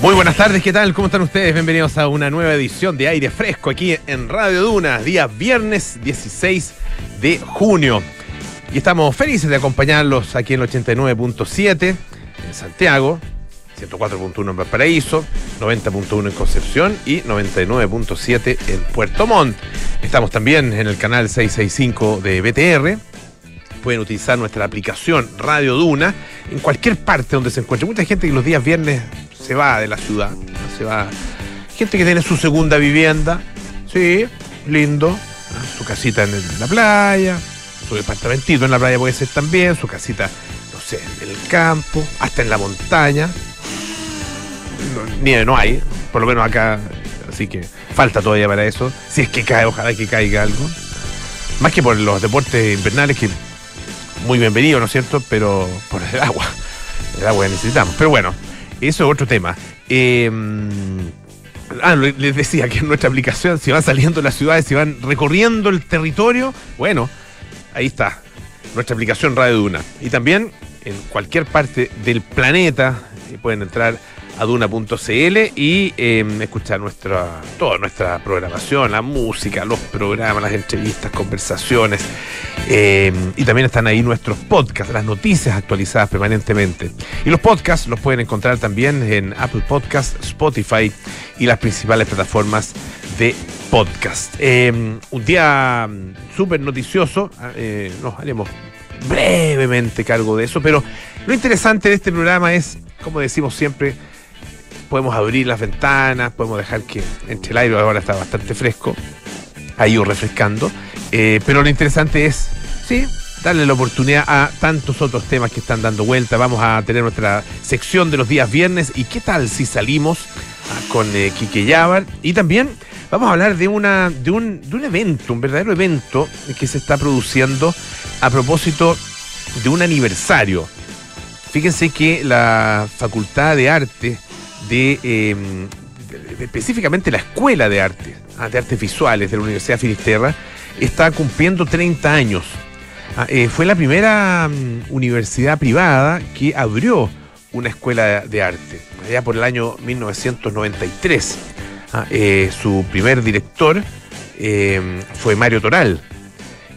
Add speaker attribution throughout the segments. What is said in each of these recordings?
Speaker 1: Muy buenas tardes, ¿qué tal? ¿Cómo están ustedes? Bienvenidos a una nueva edición de Aire Fresco aquí en Radio Duna, día viernes 16 de junio. Y estamos felices de acompañarlos aquí en el 89.7 en Santiago, 104.1 en Valparaíso, 90.1 en Concepción y 99.7 en Puerto Montt. Estamos también en el canal 665 de BTR. Pueden utilizar nuestra aplicación Radio Duna en cualquier parte donde se encuentre. Mucha gente que los días viernes se va de la ciudad, se va. Gente que tiene su segunda vivienda, sí, lindo, su casita en la playa, su departamentito en la playa puede ser también, su casita, no sé, en el campo, hasta en la montaña. No, nieve no hay, por lo menos acá, así que falta todavía para eso. Si es que cae, ojalá que caiga algo. Más que por los deportes invernales que muy bienvenido, ¿no es cierto? Pero por el agua, el agua que necesitamos. Pero bueno, eso es otro tema. Eh, ah, les decía que en nuestra aplicación, si van saliendo las ciudades, si van recorriendo el territorio, bueno, ahí está, nuestra aplicación Radio Duna. Y también en cualquier parte del planeta eh, pueden entrar a duna.cl y eh, escuchar nuestra, toda nuestra programación, la música, los programas, las entrevistas, conversaciones. Eh, y también están ahí nuestros podcasts, las noticias actualizadas permanentemente. Y los podcasts los pueden encontrar también en Apple Podcasts, Spotify y las principales plataformas de podcast. Eh, un día súper noticioso, eh, nos haremos brevemente cargo de eso, pero lo interesante de este programa es, como decimos siempre, podemos abrir las ventanas, podemos dejar que entre el aire ahora está bastante fresco, ha ido refrescando, eh, pero lo interesante es, sí, darle la oportunidad a tantos otros temas que están dando vuelta. Vamos a tener nuestra sección de los días viernes y qué tal si salimos ah, con eh, Quique Yabar y también vamos a hablar de, una, de, un, de un evento, un verdadero evento que se está produciendo a propósito de un aniversario. Fíjense que la Facultad de Arte de, eh, de- específicamente la Escuela de Arte, ah, de Artes Visuales de la Universidad Finisterra, está cumpliendo 30 años. Ah, eh, fue la primera mm, universidad privada que abrió una escuela de, arte, allá por el año 1993. Ah, eh, su primer director eh, fue Mario Toral.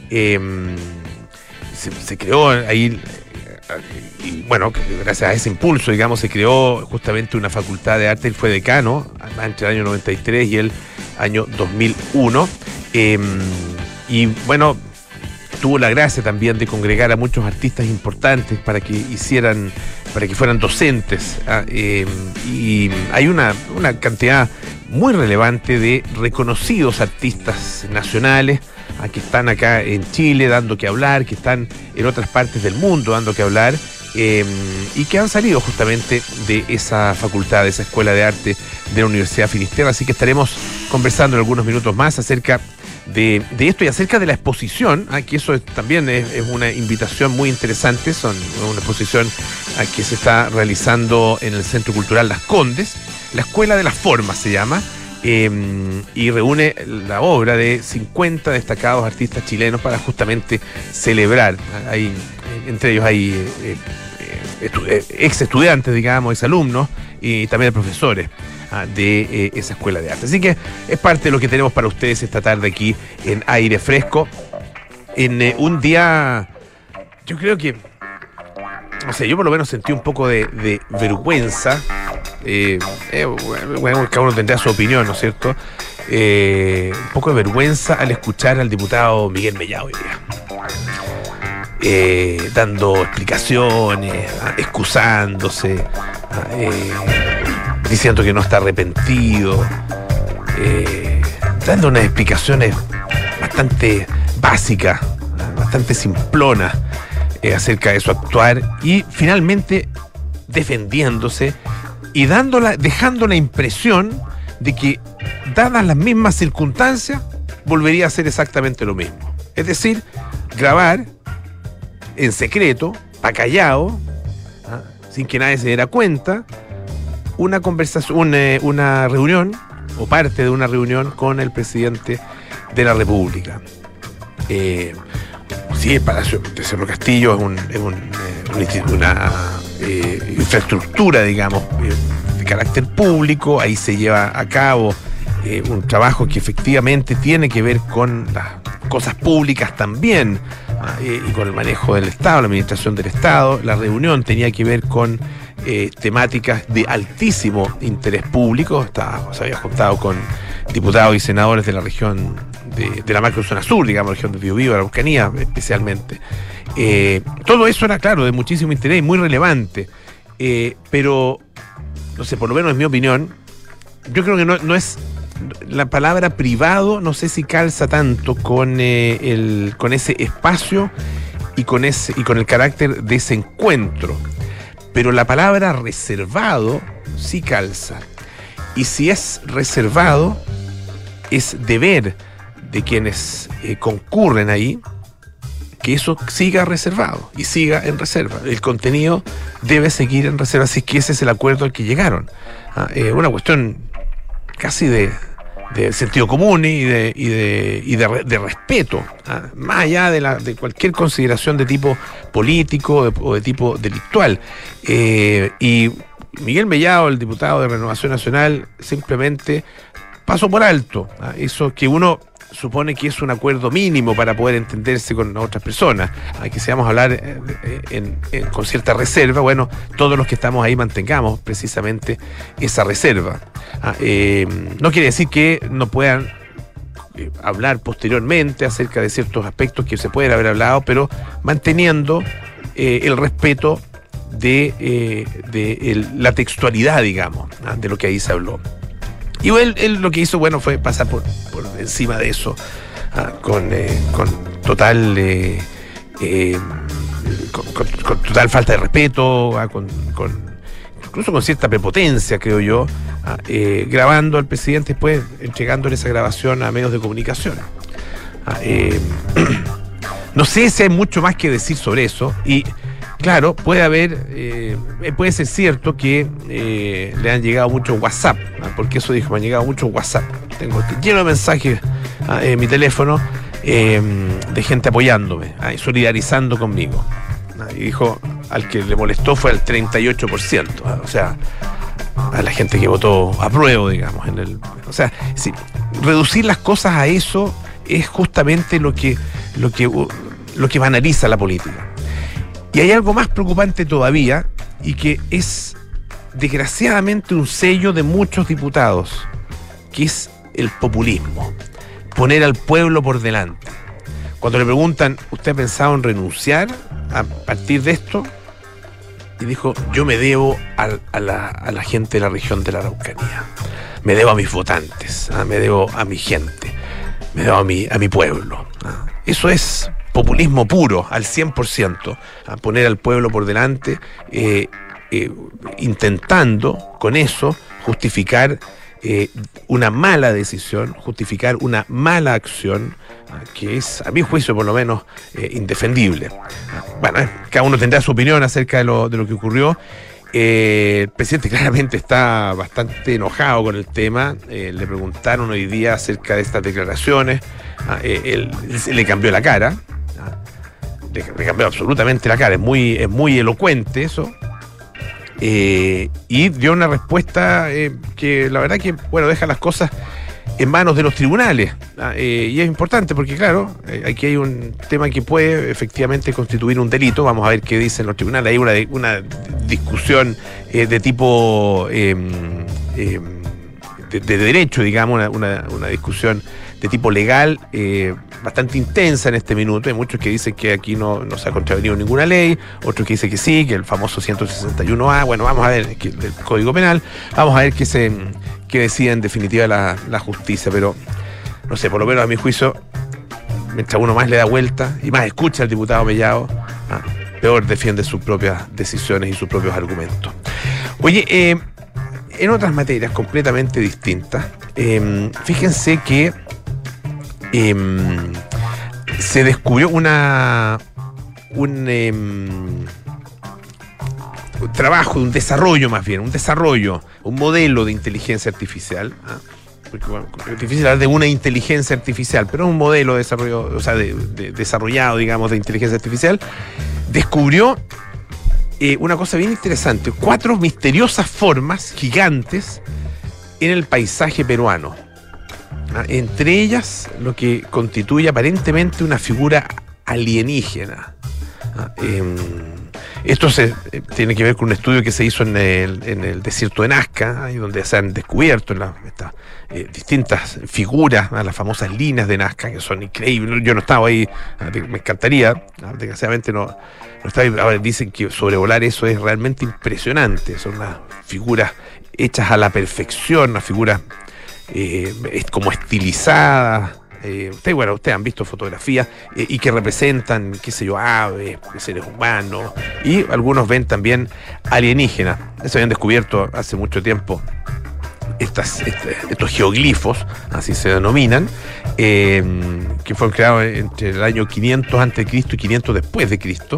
Speaker 1: Se, se creó ahí, eh, y bueno, gracias a ese impulso, digamos, se creó justamente una facultad de arte. Él fue decano entre el año 93 y el año 2001. Eh, y bueno, tuvo la gracia también de congregar a muchos artistas importantes para que hicieran, para que fueran docentes. ah, eh, y hay una, una cantidad muy relevante de reconocidos artistas nacionales ah, que están acá en Chile dando que hablar, que están en otras partes del mundo dando que hablar. Eh, y que han salido justamente de esa facultad, de esa escuela de arte de la Universidad Finisterra. Así que estaremos conversando en algunos minutos más acerca de, esto y acerca de la exposición, ah, que eso es- también es, una invitación muy interesante, son una exposición ah, que se está realizando en el Centro Cultural Las Condes, la Escuela de las Formas se llama, eh, y reúne la obra de 50 destacados artistas chilenos para justamente celebrar. Ah, Hay, entre ellos hay eh, eh, estu- eh, ex estudiantes, digamos, ex alumnos y también profesores ah, de esa escuela de arte. Así que es parte de lo que tenemos para ustedes esta tarde aquí en aire fresco, en un día, yo creo que, no sé, yo por lo menos sentí un poco de, vergüenza. bueno, cada uno tendrá su opinión, ¿no es cierto? Un poco de vergüenza al escuchar al diputado Miguel Mellado hoy día eh, dando explicaciones, excusándose, eh, diciendo que no está arrepentido, eh, dando unas explicaciones bastante básicas, bastante simplonas acerca de su actuar y finalmente defendiéndose y dándola, dejando la impresión de que, dadas las mismas circunstancias, volvería a hacer exactamente lo mismo. Es decir, grabar en secreto, pa' callado, ¿ah? sin que nadie se diera cuenta, una conversación, una, reunión, o parte de una reunión con el presidente de la República. Eh, sí, el Palacio de Cerro Castillo es, eh, una, eh, infraestructura, digamos, eh, carácter público, ahí se lleva a cabo un trabajo que efectivamente tiene que ver con las cosas públicas también y con el manejo del Estado, la administración del Estado. La reunión tenía que ver con eh, temáticas de altísimo interés público. Estaba, se había juntado con diputados y senadores de la región de, la macrozona sur, digamos, la región de Biobío, la Araucanía especialmente. Eh, todo eso era, claro, de muchísimo interés y muy relevante. pero, no sé, por lo menos en mi opinión, yo creo que no, no es la palabra privado no sé si calza tanto con, eh, el, con ese espacio y con, ese, y con el carácter de ese encuentro. Pero la palabra reservado sí calza. Y si es reservado, es deber de quienes eh, concurren ahí que eso siga reservado y siga en reserva. El contenido debe seguir en reserva, si que ese es el acuerdo al que llegaron. Ah, eh, una cuestión casi de, de sentido común y de, y de, y de, respeto, ¿ah? más allá de, la, de cualquier consideración de tipo político o de tipo delictual. Eh, y Miguel Mellado, el diputado de Renovación Nacional, simplemente pasó por alto ¿ah? eso que uno supone que es un acuerdo mínimo para poder entenderse con otras personas. Aquí si vamos a hablar eh, con cierta reserva, bueno, todos los que estamos ahí mantengamos precisamente esa reserva. Ah, eh, no quiere decir que no puedan eh, hablar posteriormente acerca de ciertos aspectos que se pueden haber hablado, pero manteniendo el respeto de, la textualidad, digamos, ah, de lo que ahí se habló. Y él, lo que hizo, bueno, fue pasar por, encima de eso ah, con, eh, con, total. Eh, eh, con, total falta de respeto, ah, con, incluso con cierta prepotencia, creo yo, ah, grabando al presidente después entregándole esa grabación a medios de comunicación. no sé si hay mucho más que decir sobre eso y Claro, puede haber, eh, puede ser cierto que eh, le han llegado muchos WhatsApp, porque eso dijo, me han llegado muchos WhatsApp. Tengo lleno de mensajes ah, en mi teléfono em, de gente apoyándome ah, y solidarizando conmigo. Ah, y dijo, al que le molestó fue al 38%, o sea, a la gente que votó a prueba, digamos. En el, o sea, sí, reducir las cosas a eso es justamente lo que, lo que, lo que banaliza la política. Y hay algo más preocupante todavía y que es desgraciadamente un sello de muchos diputados, que es el populismo, poner al pueblo por delante. Cuando le preguntan, ¿usted ha pensado en renunciar a partir de esto? Y dijo, yo me debo a, la, gente de la región de la Araucanía, me debo a mis votantes, ¿ah? me debo a mi gente, me debo a mi, pueblo. ¿ah? Eso es populismo puro, al 100%, a poner al pueblo por delante, eh, eh, intentando con eso justificar eh, una mala decisión, justificar una mala acción, ah, que es, a mi juicio por lo menos, indefendible. Bueno, cada uno tendrá su opinión acerca de lo, de lo que ocurrió. el presidente claramente está bastante enojado con el tema. le preguntaron hoy día acerca de estas declaraciones. Ah, él, le cambió la cara le, cambió absolutamente la cara, es muy, es muy elocuente eso. Eh, y dio una respuesta eh, que la verdad que, bueno, deja las cosas en manos de los tribunales. Ah, eh, y es importante porque, claro, aquí hay un tema que puede efectivamente constituir un delito. Vamos a ver qué dicen los tribunales. Hay una, una discusión de tipo em, em, de, derecho, digamos, una, una discusión de tipo legal eh, bastante intensa en este minuto. Hay muchos que dicen que aquí no, se ha contravenido ninguna ley, otros que dicen que sí, que el famoso 161A. Bueno, vamos a ver que, el Código Penal, vamos a ver qué, se, qué decide en definitiva la, justicia. Pero, no sé, por lo menos a mi juicio, mientras uno más le da vuelta y más escucha al diputado Mellado, ah, peor defiende sus propias decisiones y sus propios argumentos. Oye, eh, en otras materias completamente distintas, eh, fíjense que Em, se descubrió una un, em, trabajo, un desarrollo más bien, un desarrollo, un modelo de inteligencia artificial. ¿ah? es difícil hablar de una inteligencia artificial, pero un modelo de desarrollo, o sea, de, desarrollado, digamos, de inteligencia artificial, descubrió eh, una cosa bien interesante, cuatro misteriosas formas gigantes en el paisaje peruano. Ah, entre ellas, lo que constituye aparentemente una figura alienígena. Ah, em, esto se, eh, tiene que ver con un estudio que se hizo en el, desierto de Nazca, ahí donde se han descubierto estas eh, distintas figuras, las famosas líneas de Nazca, que son increíbles. Yo no estaba ahí, ah, me encantaría, ah, desgraciadamente no, no estaba ahí. Ahora dicen que sobrevolar eso es realmente impresionante. Son unas figuras hechas a la perfección, unas figuras eh, como estilizadas eh, ustedes, bueno, ustedes han visto fotografías eh, y que representan, qué sé yo, aves, seres humanos, y algunos ven también alienígenas. Eso habían descubierto hace mucho tiempo este, estos geoglifos, así se denominan, eh, que fueron creados entre el año 500 antes de Cristo y 500 después de Cristo.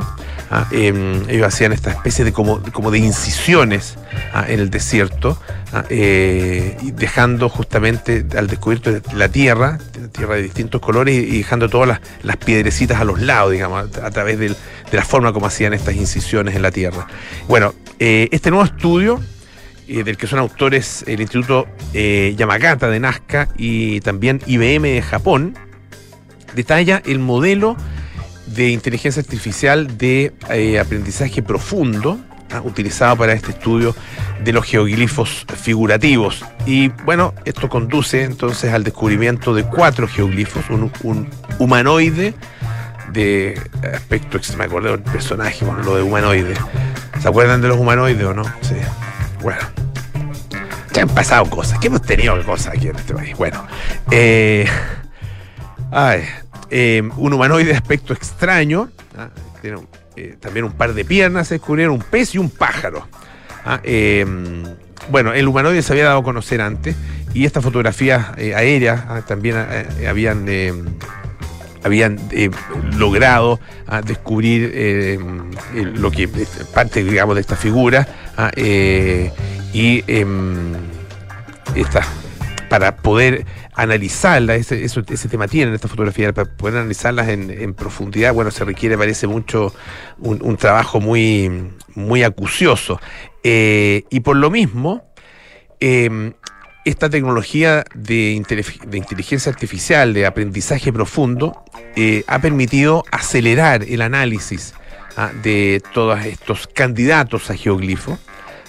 Speaker 1: Ah, em, ellos hacían esta especie de como, de incisiones ah, en el desierto, ah, eh, dejando justamente al descubierto la tierra, tierra de distintos colores, y dejando todas las, piedrecitas a los lados, digamos, a, través de la forma como hacían estas incisiones en la tierra. Bueno, eh, este nuevo estudio eh, del que son autores el Instituto eh, Yamagata de Nazca y también IBM de Japón, detalla el modelo de inteligencia artificial de eh, aprendizaje profundo ah, utilizado para este estudio de los geoglifos figurativos. Y bueno, esto conduce entonces al descubrimiento de cuatro geoglifos, un, humanoide de aspecto, me acuerdo del personaje, bueno, lo de humanoide. ¿Se acuerdan de los humanoides o no? Sí. Bueno, ya han pasado cosas, que hemos tenido cosas aquí en este país. Bueno, eh, eh, un humanoide de aspecto extraño, ¿ah? eh, también un par de piernas, se descubrieron un pez y un pájaro. ¿ah? bueno, el humanoide se había dado a conocer antes y estas fotografías aéreas ¿ah? también habían habían logrado descubrir lo que parte digamos de esta figura y em, esta, para poder analizarla, ese, ese tema tiene esta fotografía, para poder analizarlas en, profundidad, bueno, se requiere, parece mucho, un, trabajo muy, muy acucioso. Eh, y por lo mismo, em, esta tecnología de, de, inteligencia artificial, de aprendizaje profundo, eh, ha permitido acelerar el análisis ah, de todos estos candidatos a geoglifo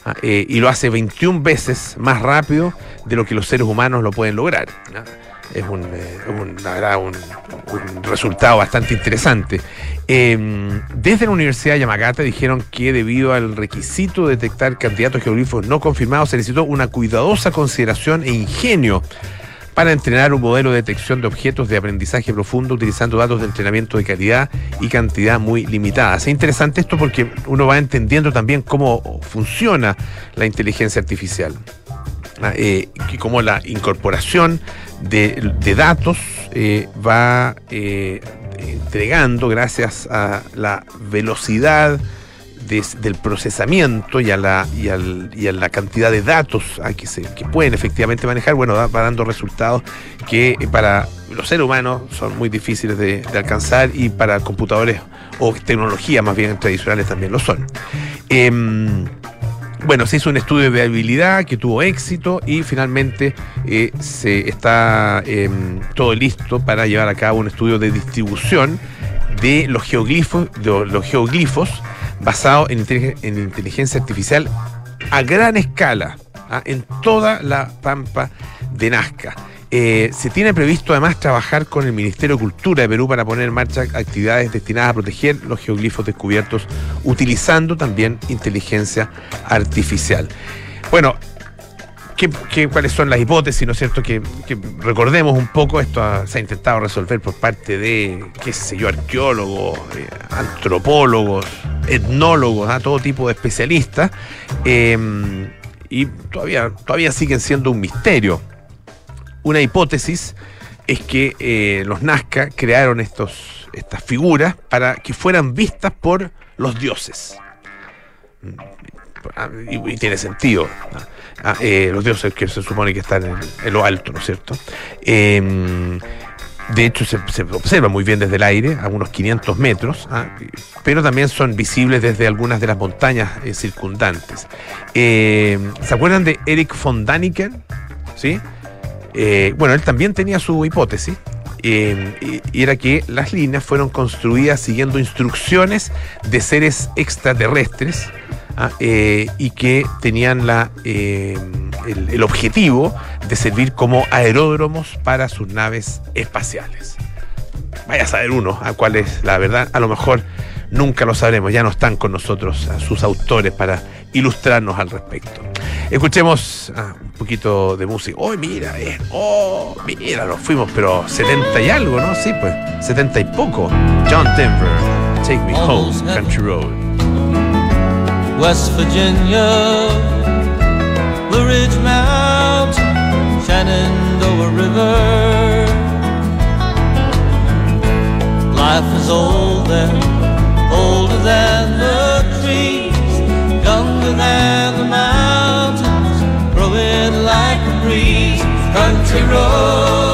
Speaker 1: Ah, eh, y lo hace 21 veces más rápido de lo que los seres humanos lo pueden lograr. Es un, eh, un, resultado bastante interesante. Em, desde la Universidad de Yamagata dijeron que debido al requisito de detectar candidatos geoglifos no confirmados se necesitó una cuidadosa consideración e ingenio para entrenar un modelo de detección de objetos de aprendizaje profundo utilizando datos de entrenamiento de calidad y cantidad muy limitadas. Es interesante esto porque uno va entendiendo también cómo funciona la inteligencia artificial ah, eh, y cómo la incorporación de, datos eh, va eh, entregando gracias a la velocidad del procesamiento y a, la, y, a la cantidad de datos que, se, que pueden efectivamente manejar, bueno, va, dando resultados que eh, para los seres humanos son muy difíciles de, alcanzar y para computadores o tecnologías más bien tradicionales también lo son. Em, bueno, se hizo un estudio de habilidad que tuvo éxito y finalmente eh, se está em, todo listo para llevar a cabo un estudio de distribución de los geoglifos, de los geoglifos basado en, inteligencia artificial a gran escala, ¿ah? en toda la pampa de Nazca. Eh, se tiene previsto además trabajar con el Ministerio de Cultura de Perú para poner en marcha actividades destinadas a proteger los geoglifos descubiertos utilizando también inteligencia artificial. Bueno, ¿Qué, cuáles son las hipótesis, ¿no es cierto? Que, recordemos un poco, esto se ha intentado resolver por parte de, qué sé yo, arqueólogos, eh, antropólogos, etnólogos, ¿ah? todo tipo de especialistas, em, y todavía, todavía siguen siendo un misterio. Una hipótesis es que eh, los Nazca crearon estos, estas figuras para que fueran vistas por los dioses. Mm, y, tiene sentido. Ah, eh, los dioses que se supone que están en, lo alto, ¿no es cierto? Em, De hecho, se, se observa muy bien desde el aire, a unos 500 metros, ¿ah? pero también son visibles desde algunas de las montañas eh, circundantes. Eh, ¿Se acuerdan de Eric von Daniken? ¿Sí? Eh, bueno, él también tenía su hipótesis, eh, y era que las líneas fueron construidas siguiendo instrucciones de seres extraterrestres ¿ah? Eh, y que tenían la, eh, el, el objetivo de servir como aeródromos para sus naves espaciales. Vaya a saber uno a cuál es la verdad. A lo mejor nunca lo sabremos. Ya no están con nosotros a sus autores para ilustrarnos al respecto. Escuchemos ah, un poquito de música. ¡Oh, mira! bien! ¡Oh, mira! Nos fuimos, pero 70 y algo, ¿no? Sí, pues, 70 y poco. John Denver, Take Me Home, Country Road.
Speaker 2: West Virginia, Blue Ridge Mountain, Shenandoah River. Life is old and older than the trees, younger than the mountains, growing like a breeze. Country roads,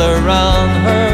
Speaker 2: Around her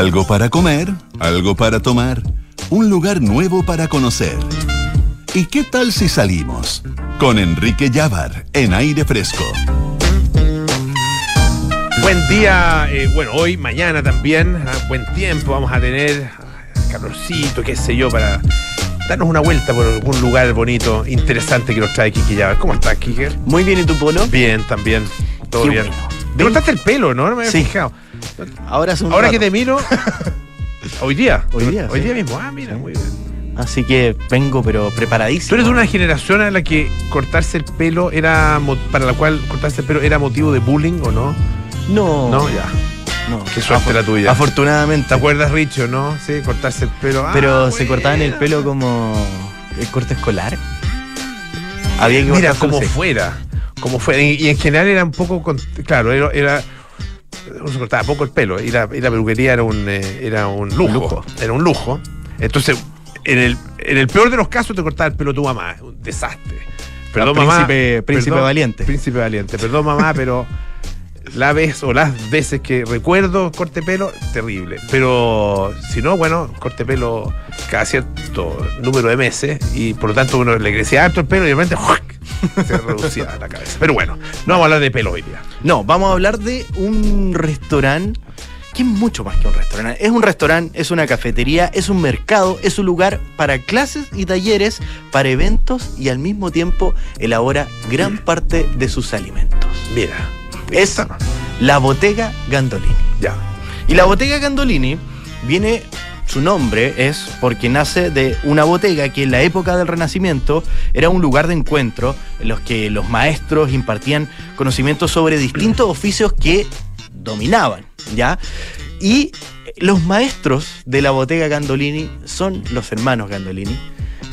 Speaker 3: Algo para comer, algo para tomar, un lugar nuevo para conocer. ¿Y qué tal si salimos? Con Enrique Llávar en aire fresco.
Speaker 1: Buen día, eh, bueno, hoy, mañana también, ah, buen tiempo, vamos a tener ah, calorcito, qué sé yo, para darnos una vuelta por algún lugar bonito, interesante que nos trae Kiki Llavar. ¿Cómo estás, Kiki?
Speaker 4: Muy bien, ¿y tu Polo?
Speaker 1: Bien, también, todo
Speaker 4: Qué
Speaker 1: bien.
Speaker 4: bueno.
Speaker 1: Me cortaste el pelo, ¿no? No me había
Speaker 4: Sí.
Speaker 1: fijado.
Speaker 4: Ahora es un
Speaker 1: Ahora
Speaker 4: rato.
Speaker 1: que te miro, hoy día,
Speaker 4: Hoy día,
Speaker 1: hoy
Speaker 4: sí.
Speaker 1: día mismo, ah, mira, muy bien.
Speaker 4: Así que vengo, pero preparadísimo.
Speaker 1: Tú eres de una generación en la que cortarse el pelo era, para la cual cortarse el pelo era motivo de bullying, ¿o no?
Speaker 4: No,
Speaker 1: No, ya.
Speaker 4: no.
Speaker 1: Qué suerte la tuya.
Speaker 4: Afortunadamente.
Speaker 1: ¿Te acuerdas, Richo, no? Sí, cortarse el pelo. Ah,
Speaker 4: Pero se cortaban el pelo como el corte escolar. Había que
Speaker 1: Mira, como fuera. Como fuera. Y, y en general era un poco. con- claro, era. era uno se cortaba poco el pelo. Y la, y la peluquería era un, eh, era un lujo,
Speaker 4: lujo.
Speaker 1: Era un lujo. Entonces, en el, en el peor de los casos te cortaba el pelo tu mamá. Un desastre. Perdón,
Speaker 4: príncipe-
Speaker 1: mamá.
Speaker 4: príncipe
Speaker 1: perdón,
Speaker 4: valiente.
Speaker 1: Príncipe valiente. Perdón, mamá, pero la vez o las veces que recuerdo corte pelo, terrible. Pero si no, bueno, corte pelo cada cierto número de meses y por lo tanto uno le crecía harto el pelo y de repente ¡juac! se reducía la cabeza. Pero bueno, no vamos a hablar de pelo hoy día.
Speaker 4: No, vamos a hablar de un restaurante que es mucho más que un restaurante. Es un restaurante, es una cafetería, es un mercado, es un lugar para clases y talleres, para eventos y al mismo tiempo elabora gran parte de sus alimentos.
Speaker 1: Mira,
Speaker 4: Es la Bottega Gandolini.
Speaker 1: ya.
Speaker 4: Y la Bottega Gandolini viene, su nombre es porque nace de una botega que en la época del Renacimiento era un lugar de encuentro en los que los maestros impartían conocimientos sobre distintos oficios que dominaban, ¿ya? Y los maestros de la Bottega Gandolini son los hermanos Gandolini,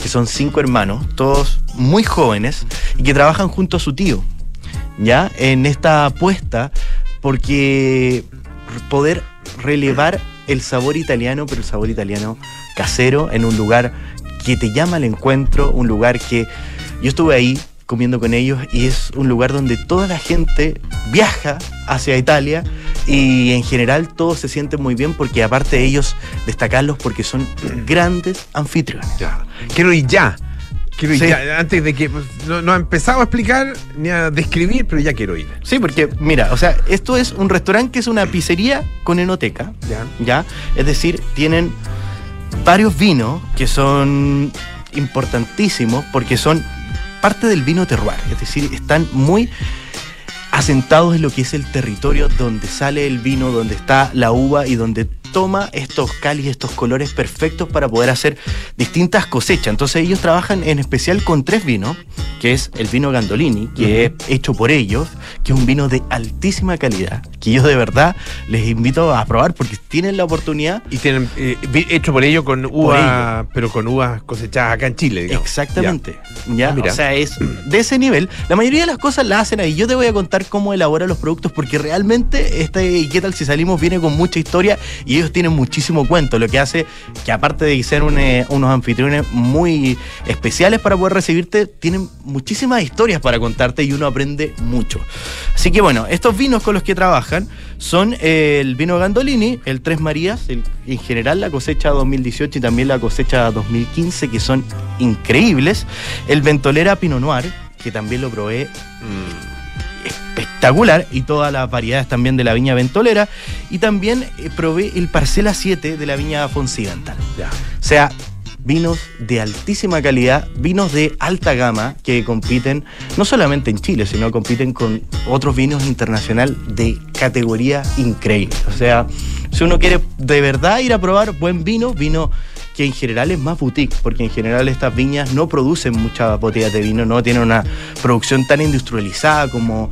Speaker 4: que son cinco hermanos, todos muy jóvenes y que trabajan junto a su tío, ¿ya? En esta apuesta porque poder relevar el sabor italiano, pero el sabor italiano casero en un lugar que te llama al encuentro, un lugar que yo estuve ahí comiendo con ellos y es un lugar donde toda la gente viaja hacia Italia y en general todos se sienten muy bien porque aparte de ellos destacarlos porque son grandes anfitriones.
Speaker 1: Ya. Quiero ir ya. Quiero ir
Speaker 4: Sí.
Speaker 1: ya. Antes de que. pues, No, no ha empezado a explicar ni a describir, pero ya quiero ir.
Speaker 4: Sí, porque mira, o sea, esto es un restaurante que es una pizzería con enoteca.
Speaker 1: Ya.
Speaker 4: ¿ya? Es decir, tienen varios vinos que son importantísimos porque son parte del vino terroir, es decir, están muy asentados en lo que es el territorio donde sale el vino, donde está la uva y donde toma estos cáliz, estos colores perfectos para poder hacer distintas cosechas. Entonces ellos trabajan en especial con tres vinos, que es el vino Gandolini, que es hecho por ellos, que es un vino de altísima calidad, que yo de verdad les invito a probar porque tienen la oportunidad
Speaker 1: Y tienen eh, hecho por ello con uva, pero con uvas cosechadas acá en Chile, digamos.
Speaker 4: Exactamente. ¿ya?
Speaker 1: Ah.
Speaker 4: O sea, es de ese nivel. La mayoría de las cosas las hacen ahí. Yo te voy a contar cómo elabora los productos porque realmente este ¿Qué tal si salimos? viene con mucha historia y ellos tienen muchísimo cuento. Lo que hace que aparte de ser eh, unos anfitriones muy especiales para poder recibirte, tienen muchísimas historias para contarte y uno aprende mucho. Así que bueno, estos vinos con los que trabajan son eh, el vino Gandolini, el Tres Marías, el- en general la cosecha 2018 y también la cosecha 2015, que son increíbles. El Ventolera Pinot Noir, que también lo probé
Speaker 1: Mm,
Speaker 4: espectacular, y todas las variedades también de la viña Ventolera. Y también eh, probé el Parcela 7 de la viña Fonsidental.
Speaker 1: ya.
Speaker 4: O sea, vinos de altísima calidad, vinos de alta gama que compiten no solamente en Chile, sino compiten con otros vinos internacional de categoría increíble. O sea, si uno quiere de verdad ir a probar buen vino, vino que en general es más boutique, porque en general estas viñas no producen muchas botellas de vino, no tienen una producción tan industrializada como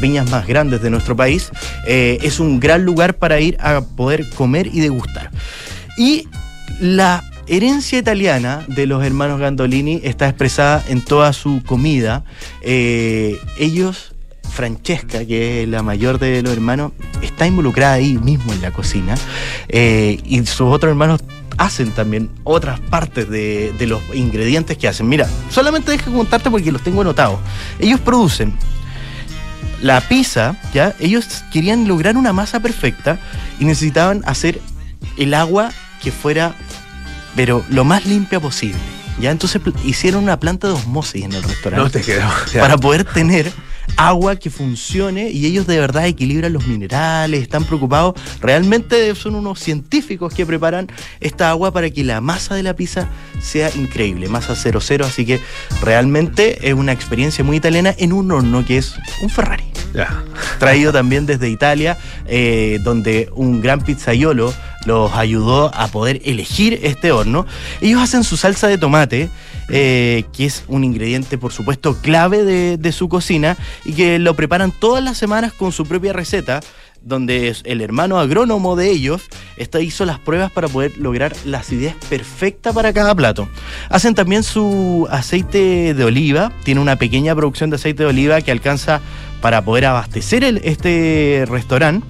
Speaker 4: viñas más grandes de nuestro país, eh, es un gran lugar para ir a poder comer y degustar. Y la herencia italiana de los hermanos Gandolini está expresada en toda su comida. Eh, ellos, Francesca, que es la mayor de los hermanos, está involucrada ahí mismo en la cocina. Eh, y sus otros hermanos hacen también otras partes de, de los ingredientes que hacen. Mira, solamente deja contarte porque los tengo anotados. Ellos producen la pizza, ¿ya? Ellos querían lograr una masa perfecta y necesitaban hacer el agua que fuera, pero lo más limpia posible. ¿Ya? Entonces hicieron una planta de osmosis en el restaurante
Speaker 1: No te quedó.
Speaker 4: para poder tener agua que funcione y ellos de verdad equilibran los minerales, están preocupados. Realmente son unos científicos que preparan esta agua para que la masa de la pizza sea increíble, masa 00, así que realmente es una experiencia muy italiana en un horno que es un Ferrari traído también desde Italia, eh, donde un gran pizzaiolo los ayudó a poder elegir este horno. Ellos hacen su salsa de tomate, eh, que es un ingrediente, por supuesto, clave de, su cocina, y que lo preparan todas las semanas con su propia receta donde el hermano agrónomo de ellos hizo las pruebas para poder lograr la acidez perfecta para cada plato. Hacen también su aceite de oliva, tiene una pequeña producción de aceite de oliva que alcanza para poder abastecer el- este restaurante.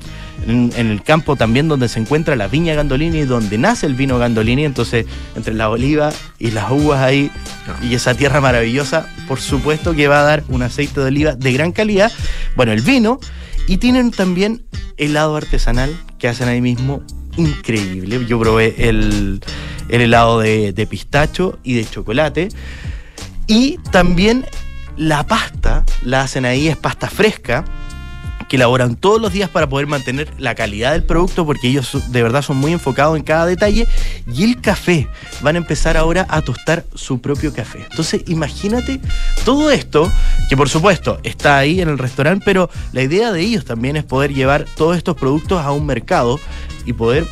Speaker 4: En, en el campo también donde se encuentra la viña Gandolini, donde nace el vino Gandolini, entonces entre la oliva y las uvas ahí
Speaker 1: Ah.
Speaker 4: y esa tierra maravillosa, por supuesto que va a dar un aceite de oliva de gran calidad, bueno, el vino, y tienen también helado artesanal que hacen ahí mismo, increíble, yo probé el, el helado de, de pistacho y de chocolate, y también la pasta, la hacen ahí, es pasta fresca, que elaboran todos los días para poder mantener la calidad del producto, porque ellos de verdad son muy enfocados en cada detalle. Y el café, van a empezar ahora a tostar su propio café. Entonces, imagínate todo esto, que por supuesto está ahí en el restaurante, pero la idea de ellos también es poder llevar todos estos productos a un mercado y poder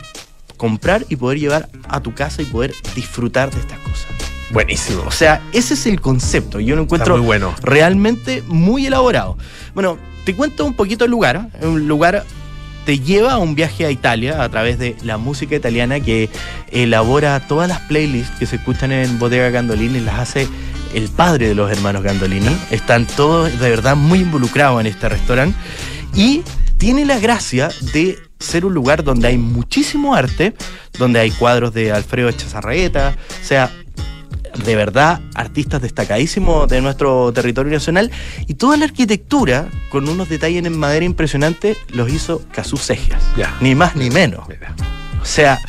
Speaker 4: comprar y poder llevar a tu casa y poder disfrutar de estas cosas.
Speaker 1: Buenísimo.
Speaker 4: O sea, ese es el concepto. Yo lo encuentro
Speaker 1: muy bueno.
Speaker 4: realmente muy elaborado. Bueno, te cuento un poquito el lugar. Un lugar te lleva a un viaje a Italia a través de la música italiana que elabora todas las playlists que se escuchan en Bodega Gandolini, las hace el padre de los hermanos Gandolini. Están todos de verdad muy involucrados en este restaurante y tiene la gracia de ser un lugar donde hay muchísimo arte, donde hay cuadros de Alfredo Echazarraeta, o sea, de verdad artistas destacadísimos de nuestro territorio nacional y toda la arquitectura con unos detalles en madera impresionantes los hizo Casú Cejas. Ni más ni menos. O sea,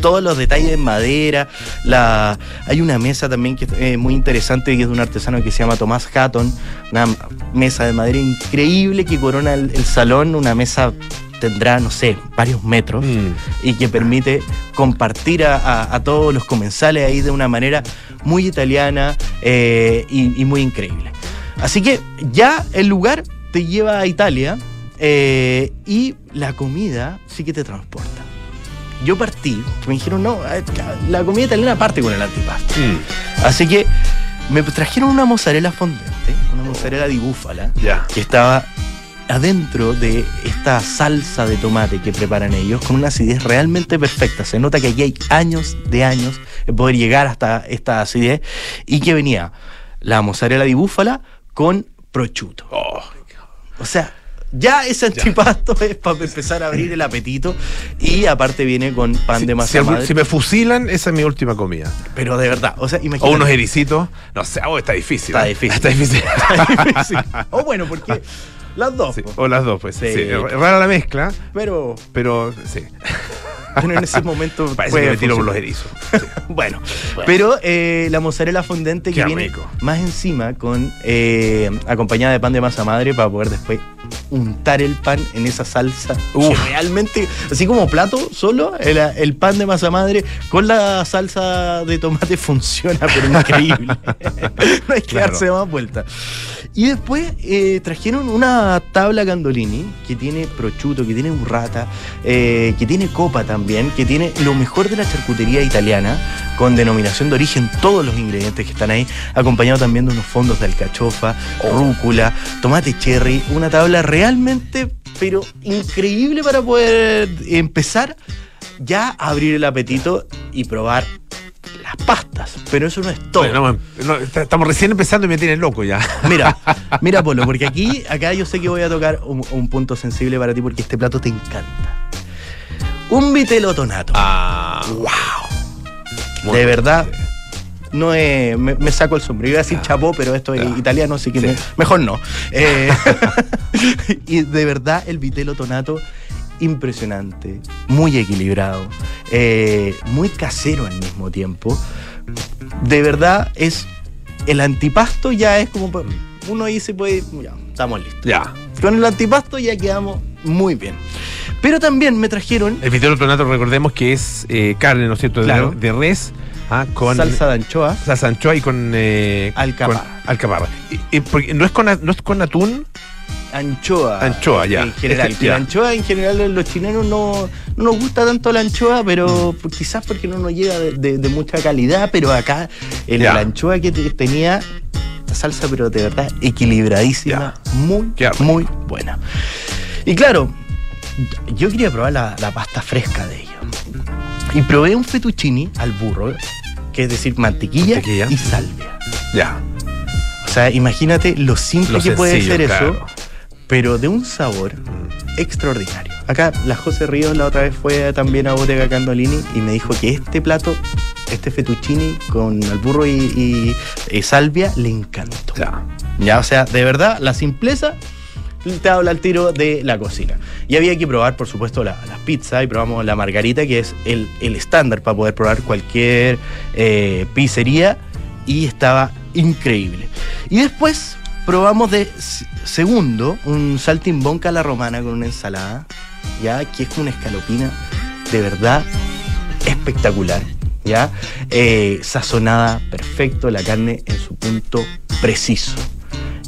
Speaker 4: todos los detalles en madera. La, hay una mesa también que es eh, muy interesante que es de un artesano que se llama Tomás Hatton. Una mesa de madera increíble que corona el, el salón. Una mesa tendrá, no sé, varios metros
Speaker 1: Mm.
Speaker 4: y que permite compartir a, a- a todos los comensales ahí de una manera muy italiana eh, y, y muy increíble. Así que ya el lugar te lleva a Italia eh, y la comida sí que te transporta. Yo partí, me dijeron, no, eh, la, comida italiana parte con el antipasto.
Speaker 1: Mm.
Speaker 4: Así que me trajeron una mozzarella fondente, una mozzarella di búfala, que estaba adentro de esta salsa de tomate que preparan ellos con una acidez realmente perfecta. Se nota que aquí hay años de años de poder llegar hasta esta acidez y que venía la mozzarella di búfala con prosciutto.
Speaker 1: Oh,
Speaker 4: O sea, ya ese antipasto es para empezar a abrir el apetito y aparte viene con pan
Speaker 1: si,
Speaker 4: de
Speaker 1: si
Speaker 4: masa
Speaker 1: algún-
Speaker 4: madre.
Speaker 1: si me fusilan, esa es mi última comida.
Speaker 4: Pero de verdad, o sea,
Speaker 1: O unos ericitos. No sé, oh, está difícil.
Speaker 4: Está
Speaker 1: ¿eh?
Speaker 4: difícil.
Speaker 1: Está difícil.
Speaker 4: Está difícil. O bueno, porque las dos.
Speaker 1: Sí. O las dos, pues. Sí. Rara la mezcla,
Speaker 4: Pero,
Speaker 1: pero sí.
Speaker 4: pero en ese momento
Speaker 1: Parece
Speaker 4: puede
Speaker 1: que me tiro por los erizos.
Speaker 4: Bueno, pero eh, la mozzarella fondente que
Speaker 1: Qué
Speaker 4: viene
Speaker 1: rico.
Speaker 4: más encima con eh, acompañada de pan de masa madre para poder después untar el pan en esa salsa que
Speaker 1: Uf.
Speaker 4: realmente así como plato solo el, el pan de masa madre con la salsa de tomate funciona pero increíble no hay que
Speaker 1: Claro.
Speaker 4: darse más vuelta y después eh, trajeron una tabla Gandolini que tiene prosciutto, que tiene burrata, eh, que tiene copa también, que tiene lo mejor de la charcutería italiana, con denominación de origen, todos los ingredientes que están ahí, acompañado también de unos fondos de alcachofa, rúcula, tomate cherry, una tabla realmente, pero increíble para poder empezar ya a abrir el apetito y probar las pastas. Pero eso no es todo.
Speaker 1: Bueno, no, no, est- estamos recién empezando y me tienen loco ya.
Speaker 4: Mira, mira Polo, porque aquí, acá yo sé que voy a tocar un, un punto sensible para ti porque este plato te encanta. Un vitelo tonato.
Speaker 1: Ah,
Speaker 4: wow. De verdad, no es, me, me saco el sombrero. Iba a decir chapó, pero esto es
Speaker 1: Ya.
Speaker 4: italiano, así que
Speaker 1: Sí.
Speaker 4: me- mejor no. Eh, y de verdad, el vitelo tonato, impresionante, muy equilibrado, eh, muy casero al mismo tiempo. De verdad, es. El antipasto ya es como. Uno ahí se puede. Ya, estamos listos.
Speaker 1: ya.
Speaker 4: Con el antipasto ya quedamos muy bien. Pero también me trajeron
Speaker 1: El tonato, recordemos que es eh, carne, ¿no es cierto? De-
Speaker 4: Claro.
Speaker 1: De, res, ah, con
Speaker 4: salsa de anchoa.
Speaker 1: salsa anchoa y con eh,
Speaker 4: Alcaparra.
Speaker 1: con alcaparra. Y- y porque no es con no es con atún,
Speaker 4: Anchoa.
Speaker 1: Anchoa, ya.
Speaker 4: En general.
Speaker 1: Este, ya.
Speaker 4: La anchoa, en general, los chilenos no, no nos gusta tanto la anchoa, pero
Speaker 1: Mm.
Speaker 4: por- quizás porque no nos llega de, de- de mucha calidad, pero acá en
Speaker 1: Ya.
Speaker 4: la anchoa que te- tenía salsa, pero de verdad equilibradísima, muy, muy buena. Y claro, yo quería probar la, la pasta fresca de ellos. Y probé un fettuccini al burro, que es decir, mantequilla,
Speaker 1: Mantequilla.
Speaker 4: y salvia.
Speaker 1: ya.
Speaker 4: O sea, imagínate lo simple
Speaker 1: Lo
Speaker 4: que puede ser
Speaker 1: claro.
Speaker 4: eso, pero de un sabor extraordinario. acá la José Ríos la otra vez fue también a Bottega Candolini y me dijo que este plato, este fettuccini con el burro y, y- y salvia, le encantó.
Speaker 1: Ya.
Speaker 4: Ya, o sea, de verdad, la simpleza te habla al tiro de la cocina. Y había que probar, por supuesto, la, la pizza y probamos la margarita, que es el, el estándar para poder probar cualquier eh, pizzería, y estaba increíble. Y después probamos de segundo un saltimbonca a la romana con una ensalada, ya que es una escalopina de verdad espectacular, ¿ya? Eh, sazonada perfecto, la carne en su punto preciso.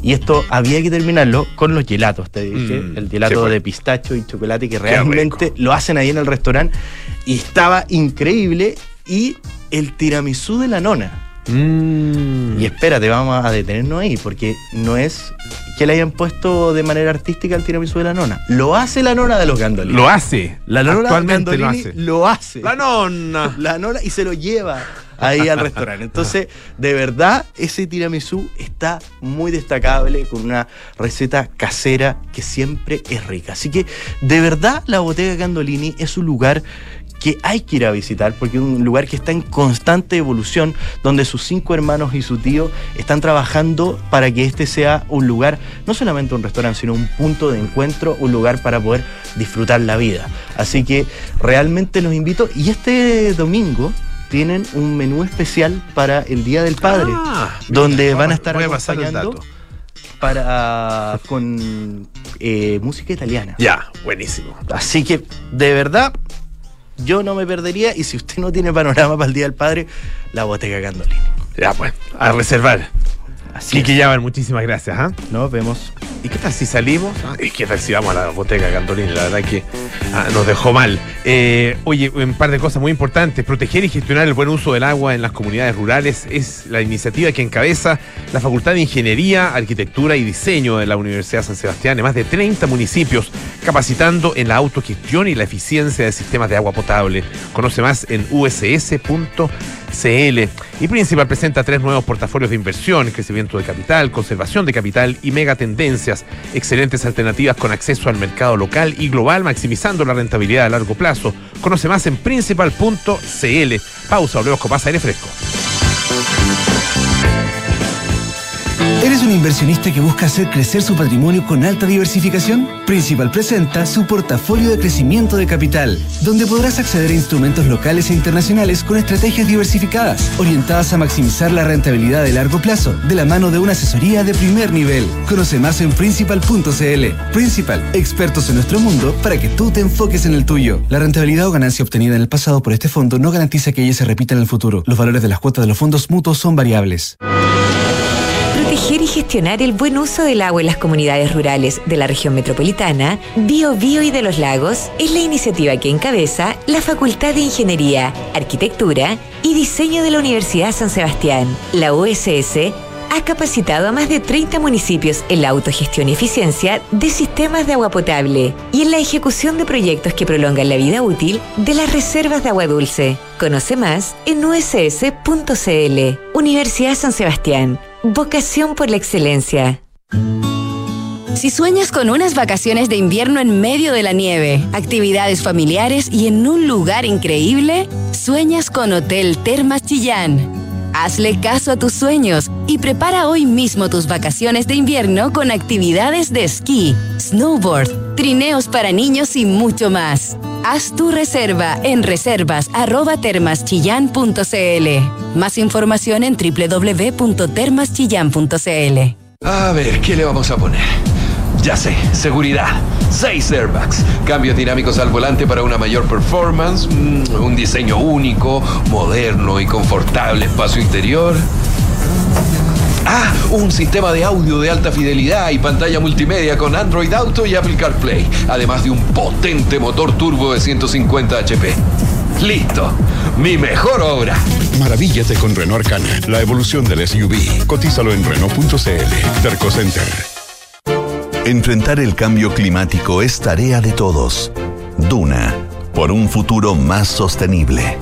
Speaker 4: Y esto había que terminarlo con los gelatos, te dije.
Speaker 1: Mm,
Speaker 4: el gelato de pistacho y chocolate que realmente lo hacen ahí en el restaurante. Y estaba increíble. Y el tiramisú de la nona.
Speaker 1: Mm.
Speaker 4: Y espérate, vamos a detenernos ahí, porque no es que le hayan puesto de manera artística el tiramisú de la nona. Lo hace la nona de los gandolini.
Speaker 1: Lo hace.
Speaker 4: La nona
Speaker 1: Actualmente lo
Speaker 4: Gandolini
Speaker 1: hace.
Speaker 4: lo hace.
Speaker 1: La nonna.
Speaker 4: La nona y se lo lleva ahí al restaurante. Entonces, de verdad, ese tiramisú está muy destacable con una receta casera que siempre es rica. Así que, de verdad, la Bottega Gandolini es un lugar que hay que ir a visitar porque es un lugar que está en constante evolución, donde sus cinco hermanos y su tío están trabajando para que este sea un lugar, no solamente un restaurante, sino un punto de encuentro, un lugar para poder disfrutar la vida. Así que realmente los invito y este domingo tienen un menú especial para el Día del Padre,
Speaker 1: Ah,
Speaker 4: donde
Speaker 1: mira,
Speaker 4: van a estar
Speaker 1: voy a pasar el
Speaker 4: acompañando
Speaker 1: dato.
Speaker 4: para con eh, música italiana.
Speaker 1: Ya, buenísimo.
Speaker 4: Así que, de verdad, yo no me perdería. Y si usted no tiene panorama para el Día del Padre, la Bottega Gandolini.
Speaker 1: Ya, pues, a reservar.
Speaker 4: Así
Speaker 1: Kiki. Yabar, muchísimas gracias. ¿ah?
Speaker 4: Nos vemos.
Speaker 1: ¿Y qué tal si salimos? Ah, ¿Y qué tal si vamos a la boteca Gandolini? La verdad que ah, nos dejó mal. Eh, oye, un par de cosas muy importantes. Proteger y gestionar el buen uso del agua en las comunidades rurales es la iniciativa que encabeza la Facultad de Ingeniería, Arquitectura y Diseño de la Universidad de San Sebastián en más de 30 municipios, capacitando en la autogestión y la eficiencia de sistemas de agua potable. Conoce más en uss.cl. Y Principal presenta tres nuevos portafolios de inversión, crecimiento de capital, conservación de capital y megatendencias. Excelentes alternativas con acceso al mercado local y global, maximizando la rentabilidad a largo plazo. Conoce más en principal.cl. Pausa, volvemos con más aire fresco.
Speaker 5: ¿Eres un inversionista que busca hacer crecer su patrimonio con alta diversificación? Principal presenta su portafolio de crecimiento de capital, donde podrás acceder a instrumentos locales e internacionales con estrategias diversificadas, orientadas a maximizar la rentabilidad de largo plazo, de la mano de una asesoría de primer nivel. Conoce más en principal.cl. Principal, expertos en nuestro mundo para que tú te enfoques en el tuyo. La rentabilidad o ganancia obtenida en el pasado por este fondo no garantiza que ella se repita en el futuro. Los valores de las cuotas de los fondos mutuos son variables.
Speaker 6: Y gestionar el buen uso del agua en las comunidades rurales de la región metropolitana, Bio Bio y de los Lagos es la iniciativa que encabeza la Facultad de Ingeniería, Arquitectura y Diseño de la Universidad San Sebastián. La USS ha capacitado a más de 30 municipios en la autogestión y eficiencia de sistemas de agua potable y en la ejecución de proyectos que prolongan la vida útil de las reservas de agua dulce. Conoce más en uss.cl. Universidad San Sebastián. Vocación por la excelencia.
Speaker 7: Si sueñas con unas vacaciones de invierno en medio de la nieve, actividades familiares y en un lugar increíble, sueñas con Hotel Termas Chillán. Hazle caso a tus sueños y prepara hoy mismo tus vacaciones de invierno con actividades de esquí, snowboard, trineos para niños y mucho más. Haz tu reserva en reservas@termaschillan.cl. Más información en www.termaschillan.cl.
Speaker 8: A ver, ¿qué le vamos a poner? Ya sé, seguridad. Seis airbags. Cambios dinámicos al volante para una mayor performance. mm, un diseño único, moderno y confortable espacio interior. Ah, un sistema de audio de alta fidelidad y pantalla multimedia con Android Auto y Apple CarPlay. Además de un potente motor turbo de 150 HP. Listo. Mi mejor obra.
Speaker 9: Maravíllate con Renault Arcana, la evolución del SUV. Cotízalo en Renault.cl. Terco Center.
Speaker 3: Enfrentar el cambio climático es tarea de todos. Duna, por un futuro más sostenible.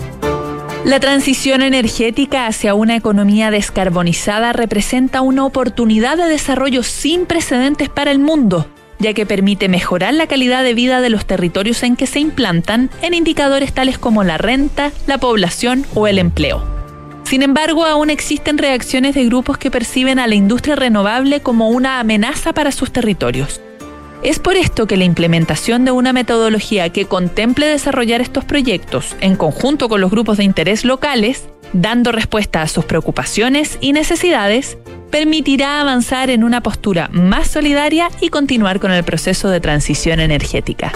Speaker 10: La transición energética hacia una economía descarbonizada representa una oportunidad de desarrollo sin precedentes para el mundo. ya que permite mejorar la calidad de vida de los territorios en que se implantan en indicadores tales como la renta, la población o el empleo. Sin embargo, aún existen reacciones de grupos que perciben a la industria renovable como una amenaza para sus territorios. Es por esto que la implementación de una metodología que contemple desarrollar estos proyectos en conjunto con los grupos de interés locales, dando respuesta a sus preocupaciones y necesidades, permitirá avanzar en una postura más solidaria y continuar con el proceso de transición energética.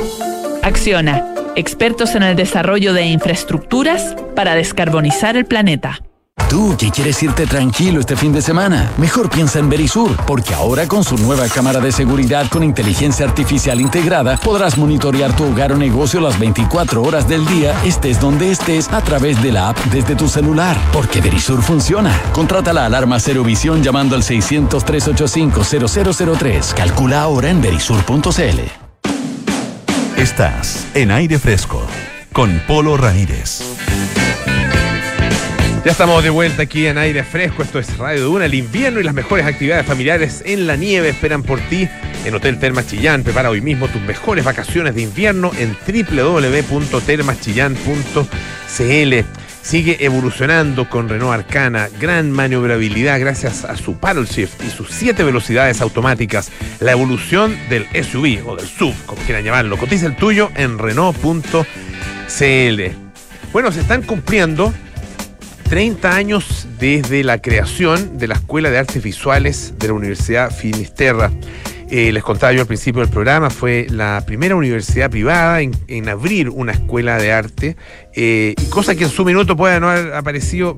Speaker 10: Acciona, expertos en el desarrollo de infraestructuras para descarbonizar el planeta.
Speaker 11: Tú que quieres irte tranquilo este fin de semana, mejor piensa en Verisur, porque ahora con su nueva cámara de seguridad con inteligencia artificial integrada podrás monitorear tu hogar o negocio las 24 horas del día, estés donde estés, a través de la app desde tu celular. Porque Verisur funciona. Contrata la alarma Cero Visión llamando al 600-385-0003. Calcula ahora en verisur.cl.
Speaker 3: Estás en aire fresco con Polo Ramírez.
Speaker 1: Ya estamos de vuelta aquí en aire fresco. Esto es Radio Duna. El invierno y las mejores actividades familiares en la nieve esperan por ti en Hotel Termas Chillán. Prepara hoy mismo tus mejores vacaciones de invierno en www.termaschillán.cl. Sigue evolucionando con Renault Arcana, gran maniobrabilidad gracias a su paddle shift y sus siete velocidades automáticas. La evolución del SUV o del SUV, como quieran llamarlo. Cotiza el tuyo en Renault.cl. Bueno, se están cumpliendo 30 años desde la creación de la Escuela de Artes Visuales de la Universidad Finisterra. Eh, les contaba yo al principio del programa, fue la primera universidad privada en, abrir una escuela de arte, eh, cosa que en su minuto puede no haber aparecido,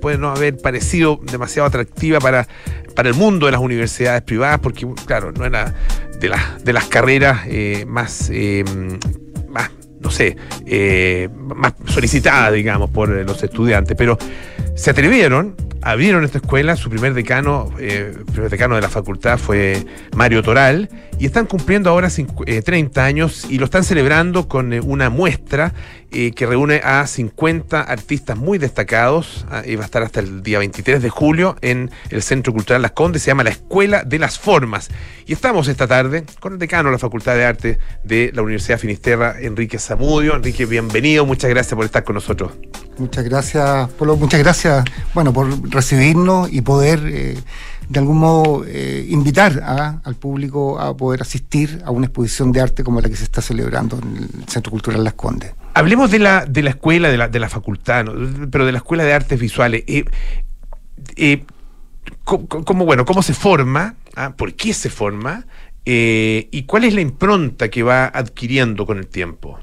Speaker 1: puede no haber parecido demasiado atractiva para, para el mundo de las universidades privadas, porque claro, no era de, las de las carreras eh, más no sé, eh, más solicitada, digamos, por eh, los estudiantes, pero se atrevieron, abrieron esta escuela, su primer decano, eh, primer decano de la facultad fue Mario Toral, y están cumpliendo ahora cincu- eh, 30 años y lo están celebrando con eh, una muestra eh, que reúne a 50 artistas muy destacados, ah, y va a estar hasta el día 23 de julio en el Centro Cultural Las Condes, se llama la Escuela de las Formas. Y estamos esta tarde con el decano de la Facultad de Arte de la Universidad Finisterra, Enrique Zamudio. Enrique, bienvenido, muchas gracias por estar con nosotros.
Speaker 12: Muchas gracias, Polo. Muchas gracias, bueno, por recibirnos y poder, de algún modo, eh, invitar a- al público a poder asistir a una exposición de arte como la que se está celebrando en el Centro Cultural Las Condes.
Speaker 1: Hablemos de la, de la escuela, de la, de la facultad, ¿no? pero de la Escuela de Artes Visuales. Eh, eh, ¿cómo, bueno, ¿Cómo se forma? Ah, ¿Por qué se forma? Eh, ¿Y cuál es la impronta que va adquiriendo con el tiempo?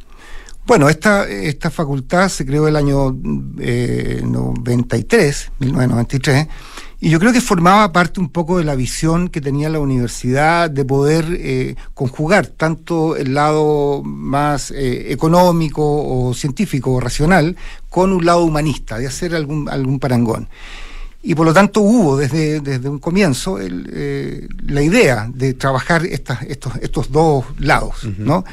Speaker 12: Bueno, esta, esta facultad se creó el año eh, 93, 1993, y yo creo que formaba parte un poco de la visión que tenía la universidad de poder eh, conjugar tanto el lado más eh, económico o científico o racional con un lado humanista, de hacer algún, algún parangón. Y por lo tanto hubo desde, desde un comienzo el, eh, la idea de trabajar estas, estos, estos dos lados, ¿no?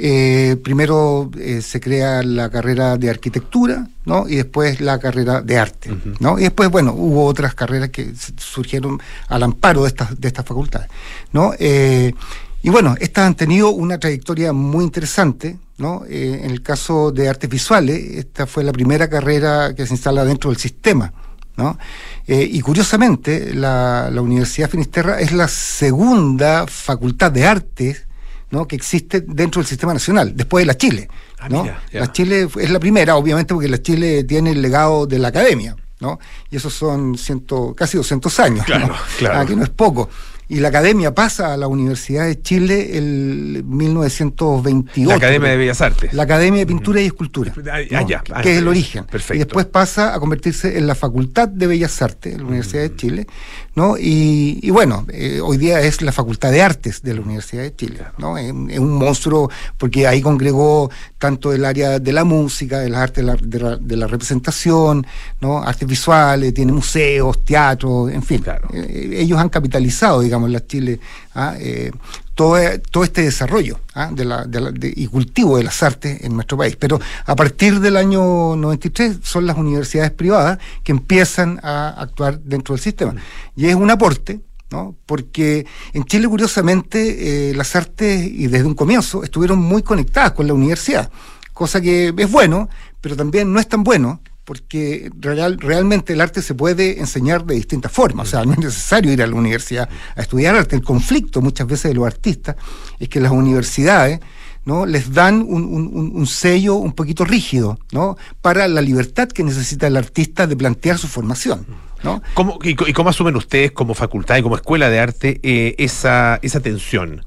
Speaker 12: Eh, primero eh, se crea la carrera de arquitectura, ¿no? Y después la carrera de arte, ¿no? Y después, bueno, hubo otras carreras que surgieron al amparo de estas, de estas facultades, ¿no? Eh, y bueno, estas han tenido una trayectoria muy interesante, ¿no? En el caso de artes visuales, esta fue la primera carrera que se instala dentro del sistema, ¿no? Eh, y curiosamente, la, la Universidad Finisterra es la segunda facultad de artes ¿no? que existe dentro del sistema nacional, después de la Chile. ¿no?
Speaker 1: mira, ya.
Speaker 12: la Chile es la primera, obviamente, porque la Chile tiene el legado de la academia, ¿no? y esos son ciento, casi 200 años,
Speaker 1: Claro,
Speaker 12: ¿no?
Speaker 1: claro.
Speaker 12: Ah, que no es poco. Y la academia pasa a la Universidad de Chile el 1928.
Speaker 1: La Academia de Bellas Artes.
Speaker 12: La Academia de Pintura y Escultura.
Speaker 1: Ah, ya.
Speaker 12: que,
Speaker 1: Ah,
Speaker 12: que es el origen.
Speaker 1: Perfecto.
Speaker 12: Y después pasa a convertirse en la Facultad de Bellas Artes de la Universidad
Speaker 1: Mm.
Speaker 12: de Chile, ¿no? Y, y bueno, eh, hoy día es la Facultad de Artes de la Universidad de Chile, ¿no? Es, un- es un monstruo porque ahí congregó tanto el área de la música, de las artes de la, de la- de la representación, ¿no? Artes visuales, tiene museos, teatros, en fin. Eh, ellos han capitalizado, digamos, la Chile, ¿ah? Eh, todo, este desarrollo ¿ah? y cultivo de las artes en nuestro país. Pero a partir del año 93 son las universidades privadas que empiezan a actuar dentro del sistema. Y es un aporte ¿no? Porque en Chile, curiosamente, eh, las artes, y desde un comienzo, estuvieron muy conectadas con la universidad, cosa que es bueno, pero también no es tan bueno, porque real- realmente el arte se puede enseñar de distintas formas, o sea, no es necesario ir a la universidad a estudiar arte. El conflicto muchas veces de los artistas es que las universidades ¿no? les dan un, un- un- sello un poquito rígido ¿no? para la libertad que necesita el artista de plantear su formación. ¿no?
Speaker 1: ¿Cómo, y cómo asumen ustedes como facultad y como escuela de arte eh, esa, esa tensión?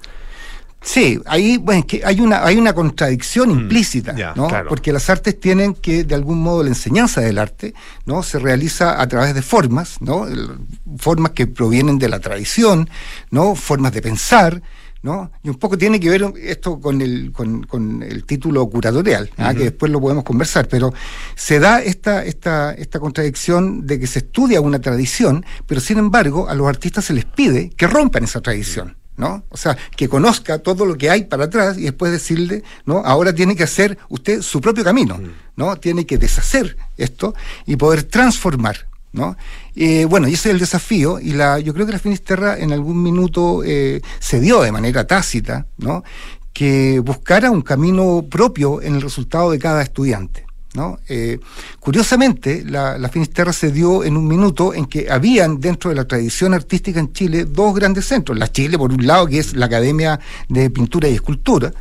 Speaker 12: Sí, ahí bueno, es que hay una hay una contradicción implícita,
Speaker 1: Mm, ya,
Speaker 12: ¿no?
Speaker 1: claro.
Speaker 12: Porque las artes tienen que de algún modo la enseñanza del arte, ¿no? Se realiza a través de formas, ¿no? El- Formas que provienen de la tradición, ¿no? Formas de pensar, ¿no? Y un poco tiene que ver esto con el con, con el título curatorial, ¿ah? Que después lo podemos conversar, pero se da esta esta esta contradicción de que se estudia una tradición, pero sin embargo a los artistas se les pide que rompan esa tradición. ¿No? O sea, que conozca todo lo que hay para atrás y después decirle, ¿no? Ahora tiene que hacer usted su propio camino, ¿no? Tiene que deshacer esto y poder transformar, ¿no? Eh, bueno, y ese es el desafío y la, yo creo que la Finisterra en algún minuto eh, se dio de manera tácita, ¿no? Que buscara un camino propio en el resultado de cada estudiante. ¿No? Eh, curiosamente, la, la Finisterra se dio en un minuto en que habían dentro de la tradición artística en Chile dos grandes centros. La Chile, por un lado, que es la Academia de Pintura y Escultura,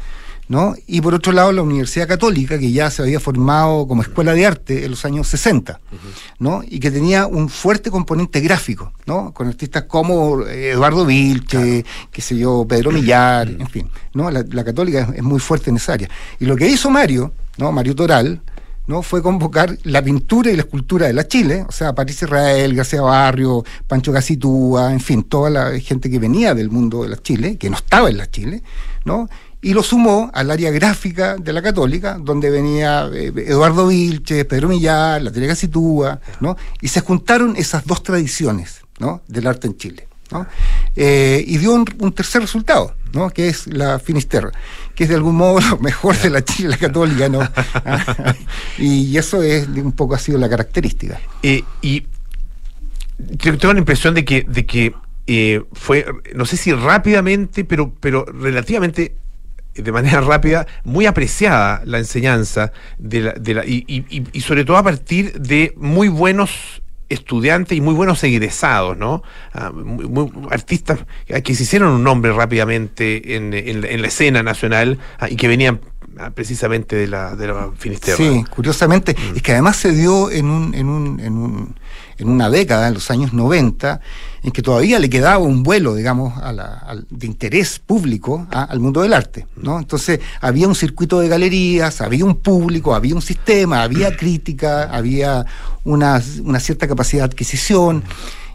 Speaker 12: ¿no? y por otro lado la Universidad Católica, que ya se había formado como escuela de arte en los años 60, ¿no? y que tenía un fuerte componente gráfico, ¿no? con artistas como eh, Eduardo Vilche, qué sé yo, Pedro Millar, en fin. ¿no? La, la Católica es, es muy fuerte en esa área. Y lo que hizo Mario, ¿no? Mario Toral, ¿no? fue convocar la pintura y la escultura de la Chile, o sea, Patricia Israel, García Barrio, Pancho Casitúa, en fin, toda la gente que venía del mundo de la Chile, que no estaba en la Chile, ¿no? Y lo sumó al área gráfica de la Católica, donde venía eh, Eduardo Vilches, Pedro Millar, la Tele Casitúa, ¿no? Y se juntaron esas dos tradiciones, ¿no? Del arte en Chile. Eh, y dio un, tercer resultado, ¿no? que es la Finisterra, que es de algún modo lo mejor de la Chile la católica, ¿no? y eso es un poco ha sido la característica.
Speaker 1: Eh, y tengo la impresión de que, de que eh, fue, no sé si rápidamente, pero, pero relativamente eh, de manera rápida, muy apreciada la enseñanza de la, y sobre todo a partir de muy buenos estudiantes y muy buenos egresados, ¿no? Ah, muy- muy- artistas que se hicieron un nombre rápidamente en, en la- en la escena nacional ah, y que venían ah, precisamente de la, de la Finisterra.
Speaker 12: Sí, curiosamente,
Speaker 1: Mm.
Speaker 12: es que además se dio en, un, en, un, en, un, en una década, en los años 90, en que todavía le quedaba un vuelo, digamos, a la- al- de interés público ¿ah? al mundo del arte. ¿no? Entonces había un circuito de galerías, había un público, había un sistema, había crítica, había una, una cierta capacidad de adquisición.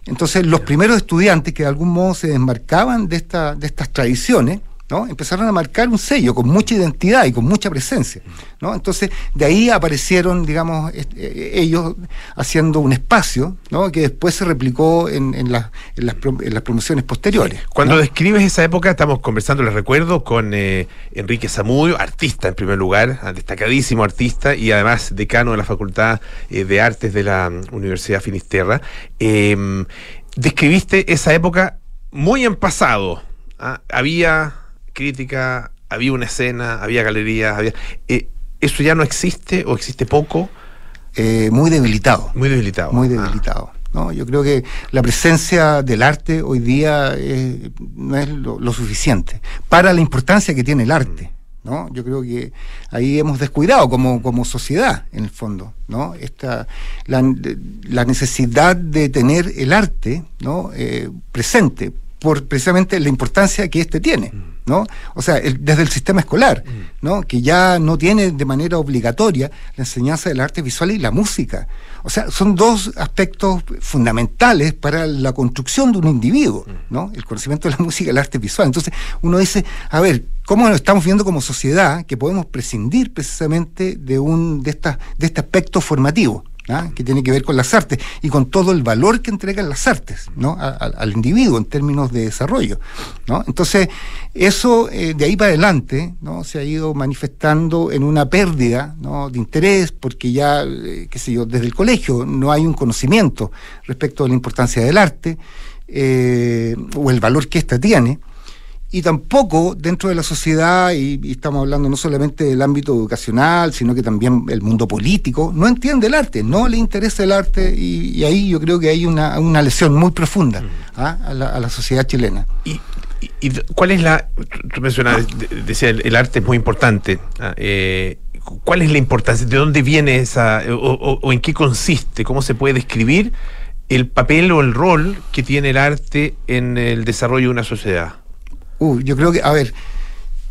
Speaker 12: Entonces los primeros estudiantes que de algún modo se desmarcaban de, esta, de estas tradiciones, ¿no? empezaron a marcar un sello con mucha identidad y con mucha presencia. ¿no? Entonces, de ahí aparecieron, digamos, est- eh, ellos haciendo un espacio ¿no? que después se replicó en, en las- promociones posteriores.
Speaker 1: Cuando describes esa época, estamos conversando, les recuerdo, con eh, Enrique Zamudio, artista en primer lugar, ah, destacadísimo artista y además decano de la Facultad eh, de Artes de la mm, Universidad Finisterra. Eh, describiste esa época muy en pasado. ¿ah? Había crítica, había una escena, había galerías, había... eh, ¿Eso ya no existe o existe poco?
Speaker 12: Eh, muy debilitado.
Speaker 1: Muy debilitado.
Speaker 12: Muy
Speaker 1: Ah.
Speaker 12: debilitado. ¿no? Yo creo que la presencia del arte hoy día eh, no es lo, lo suficiente para la importancia que tiene el arte. ¿no? Yo creo que ahí hemos descuidado como, como sociedad, en el fondo, ¿no? Esta, la, la necesidad de tener el arte ¿no? Eh, presente por precisamente la importancia que éste tiene. ¿No? O sea, el- desde el sistema escolar, ¿no? Que ya no tiene de manera obligatoria la enseñanza del arte visual y la música. O sea, son dos aspectos fundamentales para la construcción de un individuo, ¿no? El conocimiento de la música y el arte visual. Entonces, uno dice, a ver, ¿cómo nos estamos viendo como sociedad que podemos prescindir precisamente de un de esta, de este aspecto formativo? ¿Ah? que tiene que ver con las artes y con todo el valor que entregan las artes al individuo en términos de desarrollo. Entonces, eso eh, de ahí para adelante se ha ido manifestando en una pérdida de interés, porque ya, eh, qué sé yo, desde el colegio no hay un conocimiento respecto a la importancia del arte. eh, o el valor que ésta tiene, y tampoco dentro de la sociedad, y, y estamos hablando no solamente del ámbito educacional, sino que también el mundo político, no entiende el arte, no le interesa el arte, y, y ahí yo creo que hay una, una lesión muy profunda ¿ah? a, la, a la sociedad chilena.
Speaker 1: ¿Y, cuál es la. Tú mencionabas, de- decía, el, el arte es muy importante. ah, eh, ¿Cuál es la importancia? ¿De dónde viene esa. O, o- o en qué consiste? ¿Cómo se puede describir el papel o el rol que tiene el arte en el desarrollo de una sociedad?
Speaker 12: Uh, yo creo que, a ver,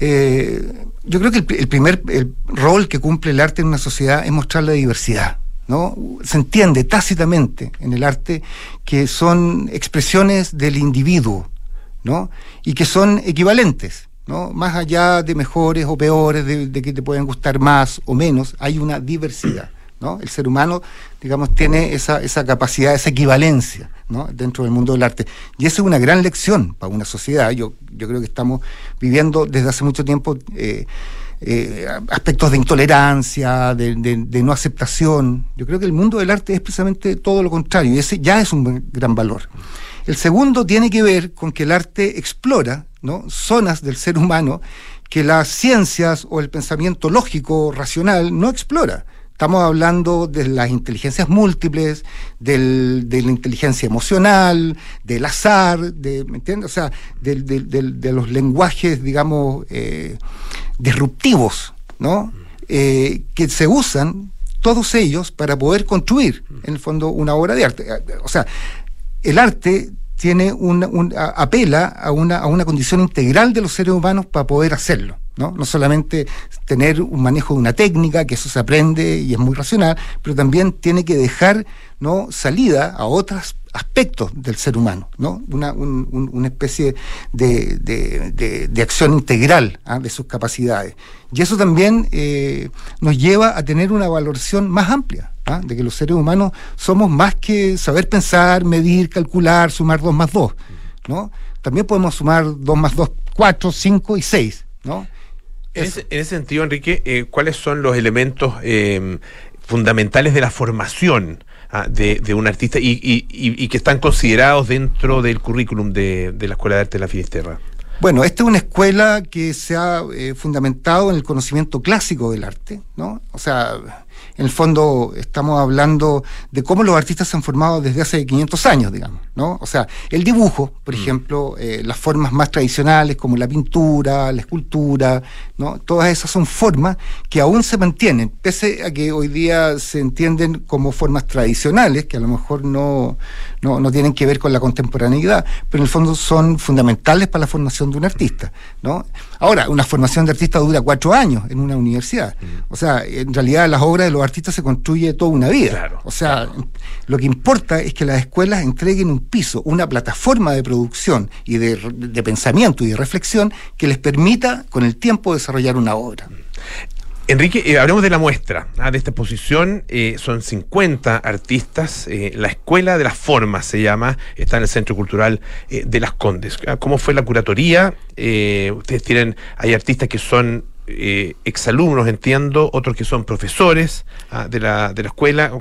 Speaker 12: eh, yo creo que el, el primer el rol que cumple el arte en una sociedad es mostrar la diversidad. ¿no? Se entiende tácitamente en el arte que son expresiones del individuo ¿no? y que son equivalentes. ¿no? Más allá de mejores o peores, de, de que te pueden gustar más o menos, hay una diversidad. ¿No? El ser humano, digamos, tiene esa, esa capacidad, esa equivalencia ¿no? dentro del mundo del arte. Y esa es una gran lección para una sociedad. Yo, yo creo que estamos viviendo desde hace mucho tiempo eh, eh, aspectos de intolerancia, de, de- no aceptación. Yo creo que el mundo del arte es precisamente todo lo contrario, y ese ya es un gran valor. El segundo tiene que ver con que el arte explora ¿no? zonas del ser humano que las ciencias o el pensamiento lógico, racional, no explora. Estamos hablando de las inteligencias múltiples, del- de la inteligencia emocional, del azar, de, ¿me entiendes? O sea, del- del- de los lenguajes, digamos, eh, disruptivos, ¿no? Eh, que se usan todos ellos para poder construir, en el fondo, una obra de arte. O sea, el arte tiene una- un, apela a una, a una condición integral de los seres humanos para poder hacerlo. ¿No? no solamente tener un manejo de una técnica, que eso se aprende y es muy racional, pero también tiene que dejar ¿no? salida a otros aspectos del ser humano, ¿no? una, un- un- una especie de, de- de- de acción integral ¿ah? de sus capacidades. Y eso también eh, nos lleva a tener una valoración más amplia, ¿ah? de que los seres humanos somos más que saber pensar, medir, calcular, sumar 2 más 2. ¿no? También podemos sumar 2 más 2, 4, 5 y 6. ¿no?
Speaker 1: En ese, en ese sentido, Enrique, eh, ¿cuáles son los elementos eh, fundamentales de la formación ah, de, de un artista y, y- y- y que están considerados dentro del currículum de, de la Escuela de Arte de la Finisterra?
Speaker 12: Bueno, esta es una escuela que se ha eh, fundamentado en el conocimiento clásico del arte, ¿no? O sea, en el fondo estamos hablando de cómo los artistas se han formado desde hace 500 años, digamos, ¿no? O sea, el dibujo, por ejemplo, eh, las formas más tradicionales como la pintura, la escultura, ¿no? Todas esas son formas que aún se mantienen, pese a que hoy día se entienden como formas tradicionales, que a lo mejor no, no, no tienen que ver con la contemporaneidad, pero en el fondo son fundamentales para la formación de un artista, ¿no? Ahora, una formación de artista dura cuatro años en una universidad. O sea, en realidad las obras de los artistas se construye toda una vida. o sea, lo que importa es que las escuelas entreguen un piso, una plataforma de producción y de, de pensamiento y de reflexión que les permita con el tiempo desarrollar una obra.
Speaker 1: Enrique, eh, hablemos de la muestra, ah, de esta exposición. eh, son 50 artistas. eh, la Escuela de las Formas se llama. Está en el Centro Cultural de las Condes. Ah, ¿Cómo fue la curatoría? Ustedes tienen, hay artistas que son eh, exalumnos, entiendo, otros que son profesores ah, de, la, de la escuela. Cu-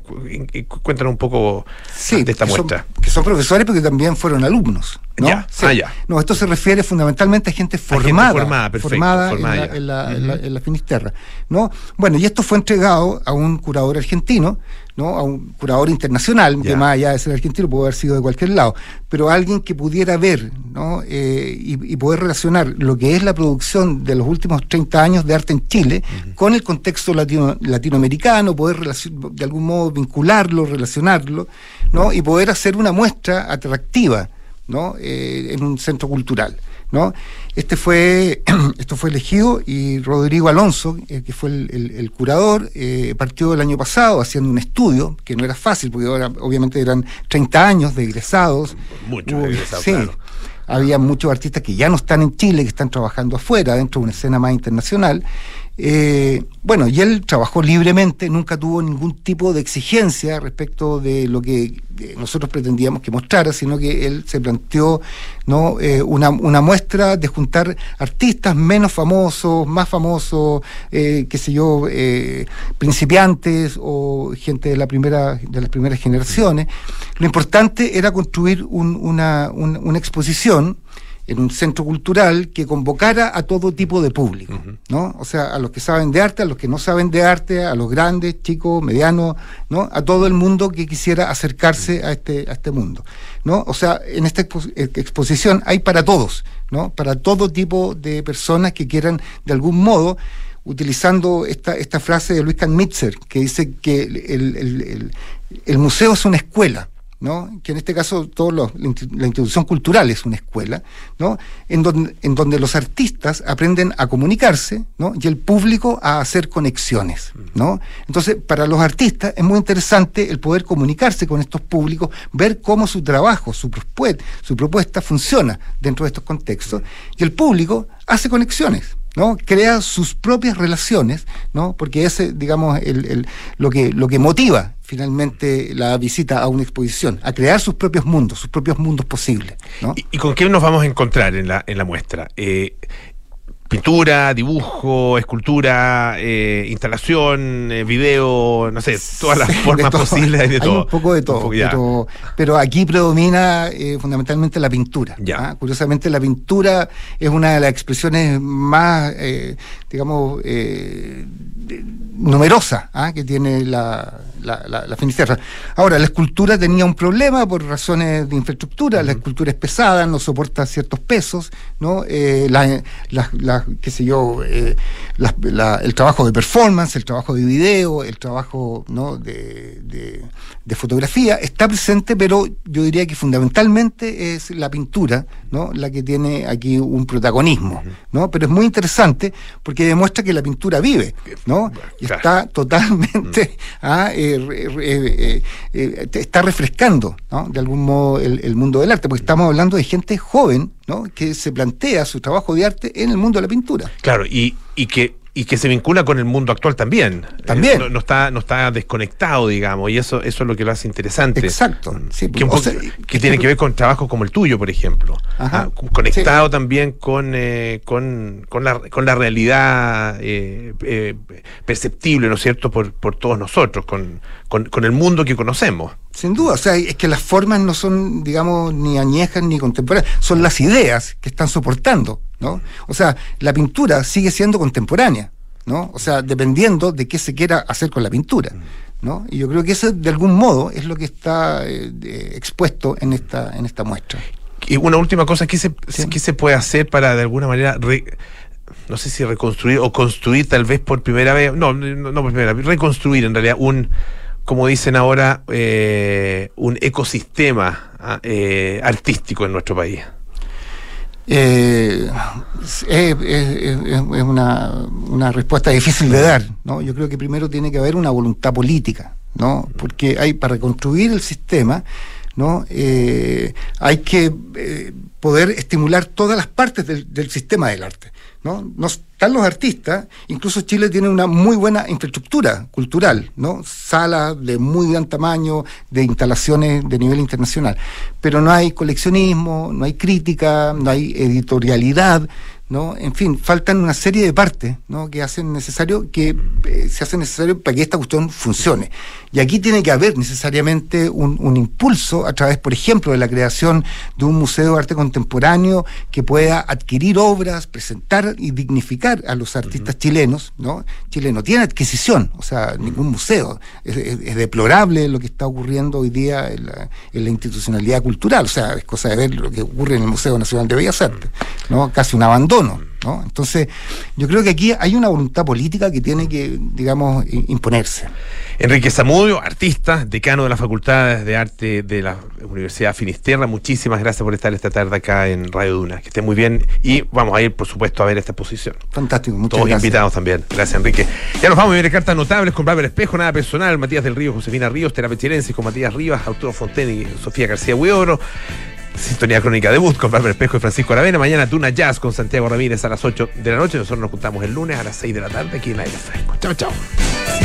Speaker 1: cu- Cuéntanos un poco ah, de esta
Speaker 12: que son-
Speaker 1: muestra.
Speaker 12: que son profesores porque también fueron alumnos. ¿no?
Speaker 1: Ya,
Speaker 12: Sí.
Speaker 1: ah, ya.
Speaker 12: No, esto se refiere fundamentalmente a gente
Speaker 1: gente
Speaker 12: formada,
Speaker 1: formada, perfecto,
Speaker 12: formada en la- en, la, en la- en la Finisterra. ¿no? Bueno, y esto fue entregado a un curador argentino, ¿no? a un curador internacional, que más allá de ser argentino puede haber sido de cualquier lado, pero alguien que pudiera ver ¿no? Eh, y, y poder relacionar lo que es la producción de los últimos 30 años de arte en Chile con el contexto latino, latinoamericano, poder de algún modo vincularlo, relacionarlo, ¿no? y poder hacer una muestra atractiva ¿no? Eh, en un centro cultural. ¿No? Este fue, esto fue elegido y Rodrigo Alonso, eh, que fue el, el- el curador, eh, partió el año pasado haciendo un estudio, que no era fácil, porque ahora obviamente eran 30 años de egresados.
Speaker 1: Muchos egresados,
Speaker 12: sí.
Speaker 1: claro.
Speaker 12: Había muchos artistas que ya no están en Chile, que están trabajando afuera, dentro de una escena más internacional. Eh, bueno, y él trabajó libremente, nunca tuvo ningún tipo de exigencia respecto de lo que eh, nosotros pretendíamos que mostrara, sino que él se planteó ¿no? Eh, una, una muestra de juntar artistas menos famosos, más famosos, eh, qué sé yo, principiantes o gente de la primera, de las primeras generaciones, Lo importante era construir un- una, un- una exposición en un centro cultural que convocara a todo tipo de público, ¿no? O sea, a los que saben de arte, a los que no saben de arte, a los grandes, chicos, medianos, ¿no? A todo el mundo que quisiera acercarse a este, a este mundo, ¿no? O sea, en esta expo- eh, exposición hay para todos, ¿no? Para todo tipo de personas que quieran, de algún modo, utilizando esta, esta frase de Luis Mitzer, que dice que el- el- el museo es una escuela, que en este caso todos los- la insti- la institución cultural es una escuela, ¿no? en, donde, en donde los artistas aprenden a comunicarse ¿no? y el público a hacer conexiones. ¿no? Entonces, para los artistas es muy interesante el poder comunicarse con estos públicos, ver cómo su trabajo, su, prospue- su propuesta funciona dentro de estos contextos, y el público hace conexiones. ¿No? crea sus propias relaciones, ¿no? porque ese, digamos, el, el- lo, que, lo que motiva finalmente la visita a una exposición, a crear sus propios mundos, sus propios mundos posibles. ¿no?
Speaker 1: ¿Y con qué nos vamos a encontrar en la, en la muestra? Eh, pintura, dibujo, escultura, eh, instalación, eh, video, no sé, todas las formas posibles hay de
Speaker 12: Hay
Speaker 1: todo.
Speaker 12: un poco de todo,
Speaker 1: poco,
Speaker 12: pero, pero aquí predomina eh, fundamentalmente la pintura. ¿ah? Curiosamente, la pintura es una de las expresiones más, eh, digamos, numerosas ¿ah? que tiene la, la, la- la Finisterra. Ahora, la escultura tenía un problema por razones de infraestructura. La escultura es pesada, no soporta ciertos pesos, ¿no? La- las- qué sé yo, eh, la- el trabajo de performance, el trabajo de video, el trabajo ¿no? de, de- de fotografía está presente, pero yo diría que fundamentalmente es la pintura, ¿no? La que tiene aquí un protagonismo, ¿no? Pero es muy interesante porque demuestra que la pintura vive, ¿no? Y está totalmente, ah, eh, eh, eh, está refrescando, ¿no? De algún modo el, el mundo del arte, porque estamos hablando de gente joven, ¿no? Que se plantea su trabajo de arte en el mundo de la pintura.
Speaker 1: Claro, y, y que y que se vincula con el mundo actual también.
Speaker 12: También.
Speaker 1: Eh, no, no está, no está desconectado, digamos, y eso, eso es lo que lo hace interesante. Mm.
Speaker 12: Exacto. Sí,
Speaker 1: que, poco-
Speaker 12: sea,
Speaker 1: que tiene que ver con trabajos como el tuyo, por ejemplo.
Speaker 12: Ajá.
Speaker 1: Ah, conectado también con, eh, con, con, la, con la realidad eh, eh, perceptible, ¿no es cierto?, por, por todos nosotros, con, con, con el mundo que conocemos.
Speaker 12: Sin duda, o sea, es que las formas no son, digamos, ni añejas ni contemporáneas, son las ideas que están soportando, ¿no? O sea, la pintura sigue siendo contemporánea, ¿no? O sea, dependiendo de qué se quiera hacer con la pintura, ¿no? Y yo creo que eso, de algún modo, es lo que está eh, de- expuesto en esta, en esta muestra.
Speaker 1: Y una última cosa, ¿qué se, qué se puede hacer para de alguna manera, re- no sé si reconstruir o construir tal vez por primera vez, no, no, no por primera vez, reconstruir en realidad un, como dicen ahora, eh, un ecosistema ah, eh, artístico en nuestro país?
Speaker 12: Eh, es, es- una, una respuesta difícil de dar, ¿no? Yo creo que primero tiene que haber una voluntad política, ¿no? Porque hay para reconstruir el sistema, ¿no? Eh, hay que eh, poder estimular todas las partes del, del sistema del arte, ¿no? No los artistas, incluso Chile tiene una muy buena infraestructura cultural, ¿no? Salas de muy gran tamaño, de instalaciones de nivel internacional, pero no hay coleccionismo, no hay crítica, no hay editorialidad, ¿no? En fin, faltan una serie de partes, ¿no? Que hacen necesario que eh, se hace necesario para que esta cuestión funcione. Y aquí tiene que haber necesariamente un, un impulso a través, por ejemplo, de la creación de un museo de arte contemporáneo que pueda adquirir obras, presentar y dignificar a los artistas chilenos, ¿no? Chile no tiene adquisición, o sea, ningún museo. Es, es- es deplorable lo que está ocurriendo hoy día en la, en la institucionalidad cultural, o sea, es cosa de ver lo que ocurre en el Museo Nacional de Bellas Artes, ¿no? Casi un abandono. ¿No? Entonces, yo creo que aquí hay una voluntad política que tiene que, digamos, imponerse.
Speaker 1: Enrique Zamudio, artista, decano de la Facultad de Arte de la Universidad Finisterra, muchísimas gracias por estar esta tarde acá en Radio Duna. Que esté muy bien y vamos a ir, por supuesto, a ver esta exposición.
Speaker 12: Fantástico, muchas
Speaker 1: Todos
Speaker 12: gracias.
Speaker 1: invitados también. Gracias, Enrique. Ya nos vamos a ver cartas notables con Bárbara Espejo, nada personal, Matías del Río, Josefina Ríos, Terapia Chilensis con Matías Rivas, Arturo Fonten y Sofía García Huidobro. Sintonía Crónica Debut con Bárbara Espejo y Francisco Aravena. Mañana Tuna Jazz con Santiago Ramírez a las 8 de la noche. Nosotros nos juntamos el lunes a las 6 de la tarde aquí en Aire Fresco. Chao, chao.